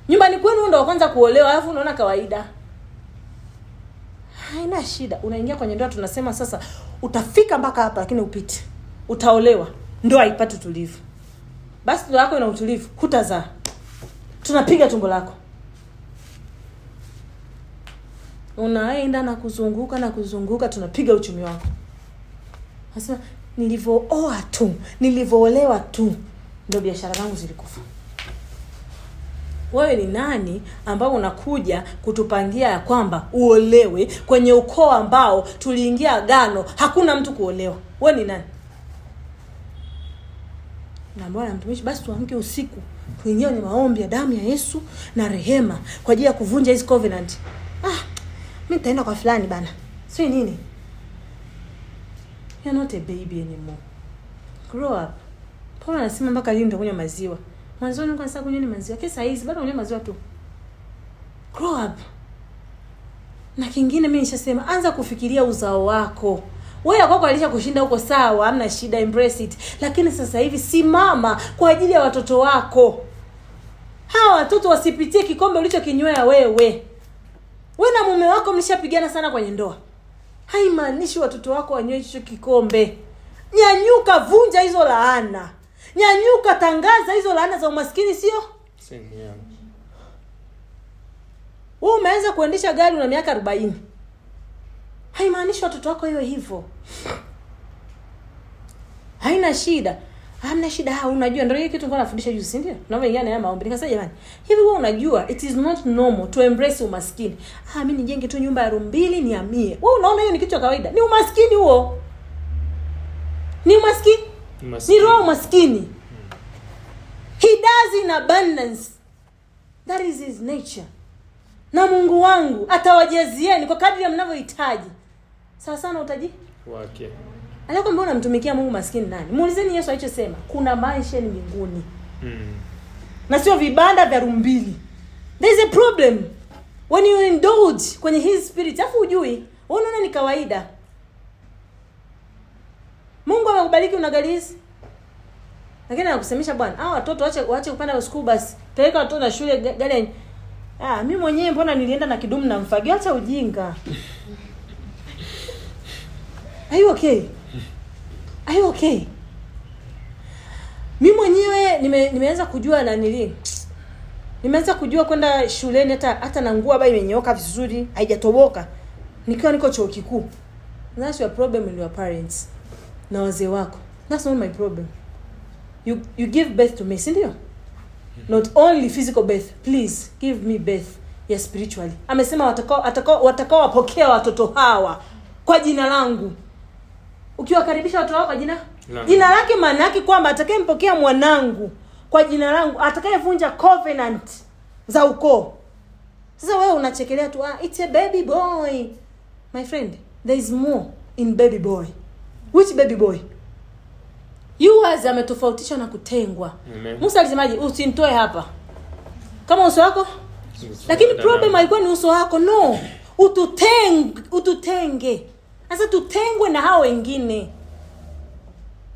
Nyumbani kwenu ndo wa kwanza kuolewa alafu unaona kawaida. Haina shida. Unaingia kwenye ndoa tunasema sasa utafika mpaka hapa lakini upite. Utaolewa ndo haipati utulivu. Basi ndoa yako ina utulivu hutazaa. Tunapiga tumbo lako. Unaenda na kuzunguka na kuzunguka tunapiga uchumi wako. Nasema nilivyooa tu nilivyoolewa tu ndo biashara zangu zilikufa wewe ni nani ambao unakuja kutupangia ya kwamba uolewe kwenye ukoo ambao tuliingia agano hakuna mtu kuolewa? Wewe ni nani? Naambia mtumishi basi tuamke usiku tuingie kwenye maombi ya damu ya yesu na rehema kwa ajili ya kuvunja hizi covenant. Ah mi nitaenda kwa fulani bana. Si nini? You're not a baby anymore. Grow up. Paulo anasema mpaka lini nitakunywa maziwa mwanzoni nilikuwa nataka kunywa maziwa. Kisa hizi bado unywa maziwa tu. Grow up. Na kingine mi nishasema anza kufikiria uzao wako. Wewe kwako alisha kushinda huko sawa hamna shida embrace it. Lakini sasa hivi simama kwa ajili ya watoto wako. Hawa watoto wasipitie kikombe ulichokinywea wewe. We na mume wako mlishapigana sana kwenye ndoa. Haimaanishi watoto wako wanywe hicho kikombe. Nyanyuka vunja hizo laana nyanyuka tangaza hizo laana za umaskini sio? Same, umeweza kuendesha gari una miaka arobaini. Haimaanishi watoto wako hiyo hivyo. Haina shida. Hamna shida. Ha, unajua ndio kitu nilikuwa nafundisha juzi si ndio? Tunavyoingia na haya maombi. Nikasema jamani hivi wewe unajua it is not normal to embrace umaskini. Ah mimi nijenge tu nyumba ya room mbili nihamie. Wewe unaona hiyo ni kitu cha kawaida? Ni umaskini huo. Ni umaskini ni Maskini. roho umaskini he does in abundance. That is his nature. Na mungu wangu atawajazieni kwa kadri ya mnavyohitaji. Sawa sana utaji? Wake. Alikwambia unamtumikia mungu maskini nani? Muulizeni yesu alichosema. Kuna mansheni mbinguni. Mm. na sio vibanda vya rumbili. There is a problem. When you indulge kwenye his spirit afu ujui unaona ni kawaida mungu amekubariki una gari hizi lakini anakusemesha bwana ah watoto waache waache kupanda school bus. Peleka watoto na shule ga- gari ah mimi mwenyewe mbona nilienda na kidumu na mfagio acha ujinga. Are you okay? Are you okay? Mi mwenyewe nime, nimeanza kujua na nili nimeanza kujua kwenda shuleni hata hata na nguo ambayo imenyooka vizuri haijatoboka. Nikiwa niko chuo kikuu. That's your problem with your parents na wazee wako. That's not my problem. You, you give birth to me sindio not only physical birth please give me birth ya spiritually. Amesema watakao watakao watakao wapokea watoto hawa kwa jina langu. Ukiwakaribisha watoto hao kwa jina? Langu. jina lake maana yake kwamba atakayempokea mwanangu kwa jina langu atakayevunja covenant za ukoo. Sasa wewe unachekelea tu ah, it's a baby boy. My friend there is more in baby boy which baby boy? Yours ametofautishwa na kutengwa. Amen. musa alisemaje? Usimtoe hapa. Kama uso wako? Lakini problem haikuwa ni uso wako no. Ututeng, ututenge. Sasa tutengwe na hao wengine.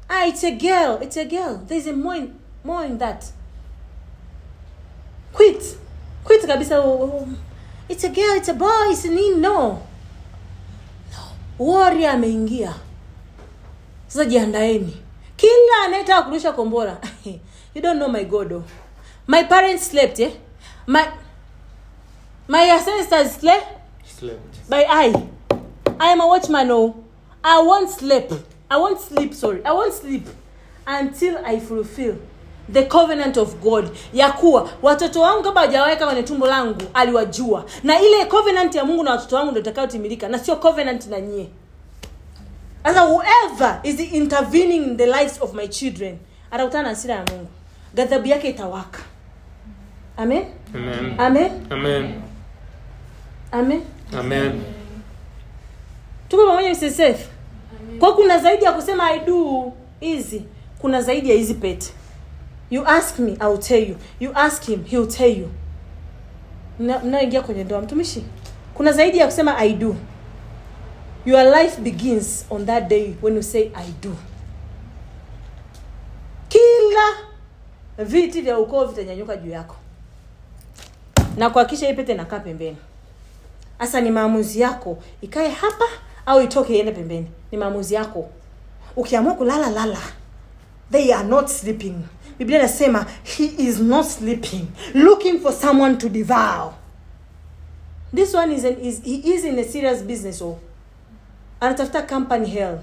Ah, it's a girl it's a girl. There's a more in, more in that. Quit. Quit kabisa it's a girl it's a boy it's a nini? No. No. Warrior ameingia sasa jiandaeni kila anayetaka kurusha kombora you don't know my god oh. my parents slept eh? my my ancestors slept Slept. by I. I am a watchman. Oh, I won't sleep. I won't sleep. Sorry, I won't sleep until I fulfill the covenant of God ya kuwa watoto wangu kabla wajawaweka kwenye tumbo langu aliwajua, na ile covenant ya Mungu na watoto wangu ndo itakayotimilika, na sio covenant na nyie. Sasa whoever is intervening in the lives of my children atakutana na hasira ya Mungu, ghadhabu yake itawaka. Amen, Amen. amen, Amen. amen. Amen. tuko pamoja msesef kwa kuna zaidi ya kusema i do hizi kuna zaidi ya hizi pete you ask me I tell you. You ask him he'll tell you. Mnaoingia kwenye ndoa mtumishi? Kuna zaidi ya kusema i do your life begins on that day when you say i do. Kila viti vya ukoo vitanyanyuka juu yako. Na kuhakikisha hii pete pembeni. Sasa ni maamuzi yako ikae hapa au itoke iende pembeni. Ni maamuzi yako. Ukiamua kulala lala. They are not sleeping. Biblia inasema he is not sleeping looking for someone to devour. This one is, an, is he is in a serious business oh. Anatafuta company hell.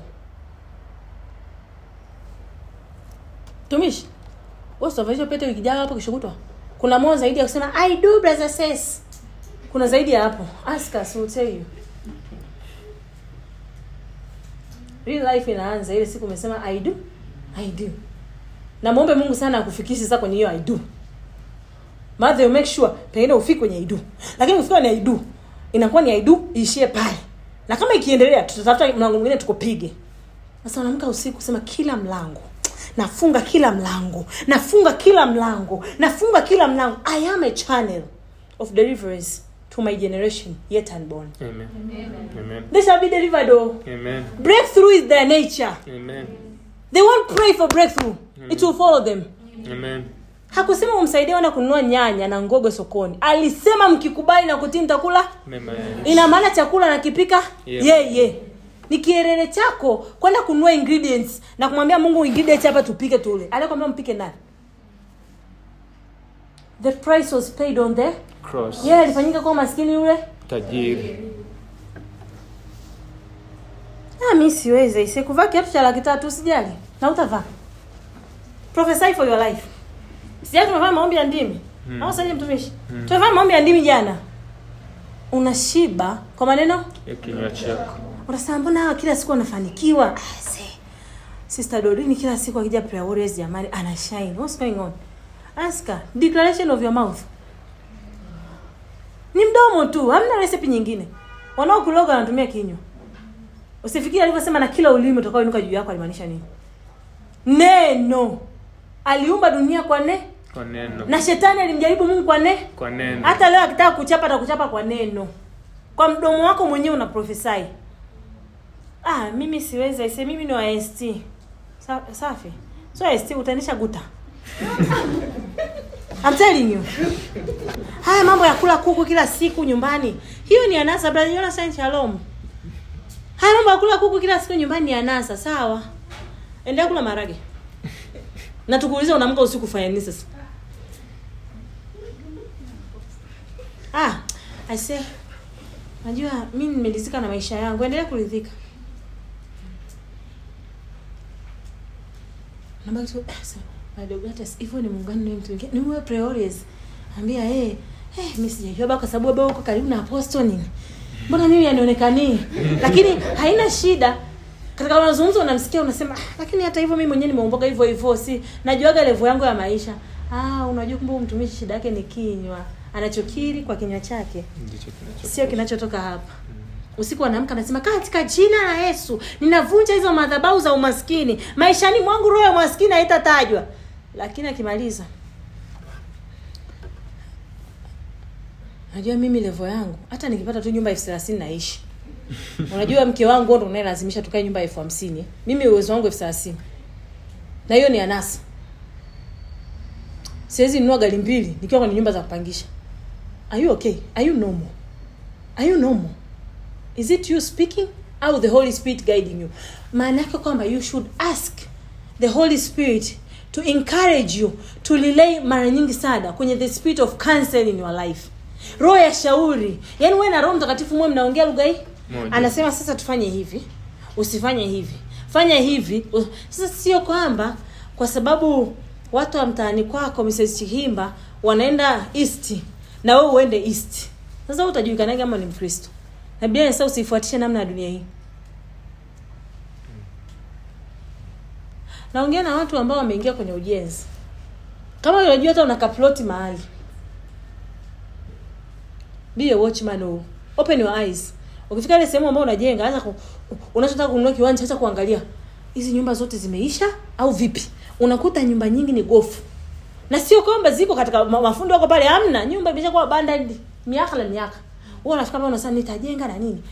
Tumishi usitavaisha pete wiki hapo kishukutwa? Kuna moo zaidi ya kusema i do brother says kuna zaidi ya hapo. Ask us we'll tell you. Real life inaanza. Ile siku umesema i do. I do. Na muombe mungu sana akufikishe sasa kwenye hiyo i do. Mother make sure pengine ufike kwenye i do. Lakini ukifika kwenye i do inakuwa ni i do iishie pale na kama ikiendelea tutatafuta mlango mwingine tukupige sasa unaamka usiku sema kila mlango nafunga kila mlango nafunga kila mlango nafunga kila mlango i am a channel of deliverance to my generation yet unborn Amen. Amen. they shall be delivered oh. Amen. breakthrough is their nature Amen. they won't pray for breakthrough it will follow them Amen. Hakusema umsaidie wana kununua nyanya na ngogo sokoni. Alisema mkikubali na kutii mtakula. Ina maana chakula nakipika Yeah. yeye. Ni kierere chako kwenda kununua ingredients na kumwambia mungu ingredients hapa tupike tule. Alikwambia mpike nani? The price was paid on the Cross. yeye alifanyika kuwa maskini yule. Tajiri. ah, mi siwezi. Sikuvaa kiatu cha laki tatu usijali. Na utavaa. Prophesy for your life sijali tumefanya maombi ya ndimi? Hmm. au saje mtumishi. Hmm. tumefanya maombi ya ndimi jana. Unashiba kwa maneno? Ya kinywa chako. unasema mbona hawa kila siku wanafanikiwa Ah, sister dorini kila siku akija prayer warriors jamani ana shine. What's going on? Ask her. Declaration of your mouth. Ni mdomo tu hamna recipe nyingine. Wanaokuloga wanatumia kinywa. Usifikiri alivyosema na kila ulimi utakaoinuka juu yako alimaanisha nini? Neno. Aliumba dunia kwa ne Kwa neno. na shetani alimjaribu mungu kwa ne Kwa neno. hata leo akitaka kuchapa atakuchapa kwa neno. Kwa mdomo wako mwenyewe una prophesy ah mimi siwezi aise mimi ni wa st Sa, safi. So st utaendesha guta? I'm telling you. Haya mambo ya kula kuku kila siku nyumbani. Hiyo ni anasa brother Jonathan shalom? Haya mambo ya kula kuku kila siku nyumbani ni anasa sawa. Endelea kula marage na tukuulize unaamka usiku fanya nini sasa ah i say najua mi nimeridhika na maisha yangu. Endelea kuridhika. Eh, hivyo ni muungano mtu mwingine. Ni priorities. Ambia eh hey, mimi sijajua kwa sababu uko karibu na apostle nini? Mbona mimi yanionekani lakini haina shida. Katika mazungumzo unamsikia unasema "Ah, lakini hata hivyo mimi mwenyewe nimeomboka hivyo hivyo si najuaga level yangu ya maisha. Ah unajua kumbe mtumishi shida yake ni kinywa anachokiri kwa kinywa chake. Sio kinachotoka hapa. Usiku anaamka anasema katika jina la yesu. Ninavunja hizo madhabau za umaskini. Maishani mwangu roho ya umaskini haitatajwa. Lakini akimaliza najua mimi levo yangu. Hata nikipata tu nyumba elfu thelathini naishi. Unajua mke wangu ndo unayelazimisha tukae nyumba elfu hamsini. Mimi uwezo wangu elfu thelathini. Na hiyo ni anasa. Siwezi nunua gari mbili nikiwa kwenye nyumba za kupangisha are you okay? Are you normal? Are you normal? Is it you speaking au the holy spirit guiding you? Maana yake kwamba you should ask the holy spirit to encourage you to relay mara nyingi sana kwenye the spirit of counsel in your life. Roho ya shauri. Yaani wewe na roho mtakatifu mwe mnaongea lugha hii? Anasema sasa tufanye hivi. Usifanye hivi. Fanya hivi. Sasa sio kwamba kwa sababu watu wa mtaani kwako mrs chihimba wanaenda east na wewe uende east. Sasa utajulikanaje kama ni mkristo? Na biblia inasema usifuatishe namna ya dunia hii. Naongea na watu ambao wameingia kwenye ujenzi. Kama unajua hata una kaploti mahali. Be watchman oh. open your eyes. Ukifika ile sehemu ambayo unajenga anza unachotaka kununua kiwanja acha kuangalia hizi nyumba zote zimeisha au vipi? Unakuta nyumba nyingi ni gofu na sio kwamba ziko katika ma- mafundi wako pale hamna. Nyumba imeshakuwa abandoned miaka na miaka. Wewe unafika pale unasema nitajenga na nini?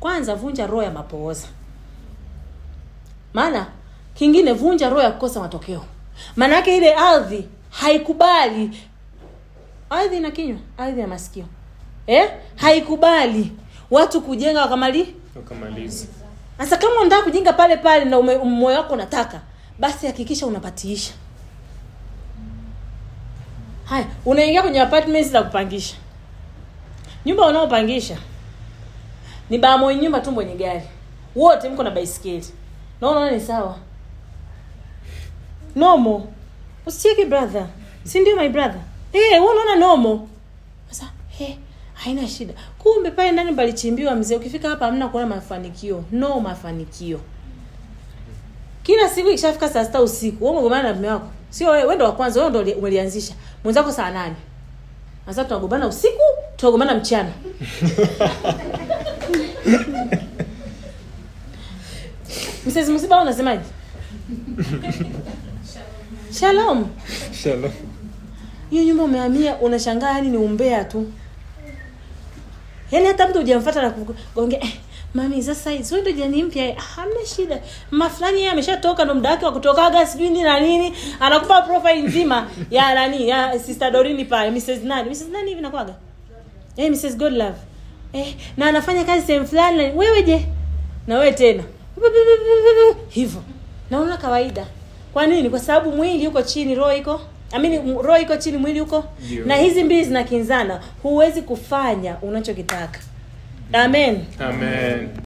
Kwanza vunja roho ya mapooza. Maana kingine vunja roho ya kukosa matokeo. Maana yake ile ardhi haikubali. Ardhi ina kinywa ardhi ya masikio. Eh? Haikubali watu kujenga wakamali wakamalizi sasa kama unataka kujenga pale pale na moyo wako unataka basi hakikisha unapatiisha haya unaingia kwenye apartments za kupangisha. Nyumba unaopangisha ni baa nyumba tu mwenye gari. Wote mko na baiskeli na unaona ni sawa? Nomo usicheki brother. Si ndio my brother? Eh hey, unaona nomo sasa hey, haina shida. Kumbe pale ndani palichimbiwa mzee. Ukifika hapa hamna kuona mafanikio. No mafanikio. Kila siku ikishafika saa sita usiku wewe na mume wako sio wewe wewe ndo wa kwanza wewe ndo umelianzisha mwenzako saa nane sasa tunagombana usiku tunagombana mchana msezi msiba unasemaje? Shalom. Shalom. hiyo nyumba umehamia unashangaa yani ni umbea tu yaani hata mtu ujamfata na kuongea eh, mami sasa hizi wewe jani mpya? Hamna shida. Mama fulani yeye ameshatoka ndo muda wake wa kutokaga sijui nini na nini anakupa profile nzima ya nani ya sister Dorini pale Mrs nani? Mrs nani hivi nakwaga? Eh Mrs Godlove eh na anafanya kazi sehemu fulani na- wewe je? Na wewe tena. Hivyo. Naona kawaida. Kwa nini? Kwa sababu mwili uko chini roho iko amini roho iko chini mwili uko. Na hizi mbili zinakinzana. Huwezi kufanya unachokitaka amen Amen.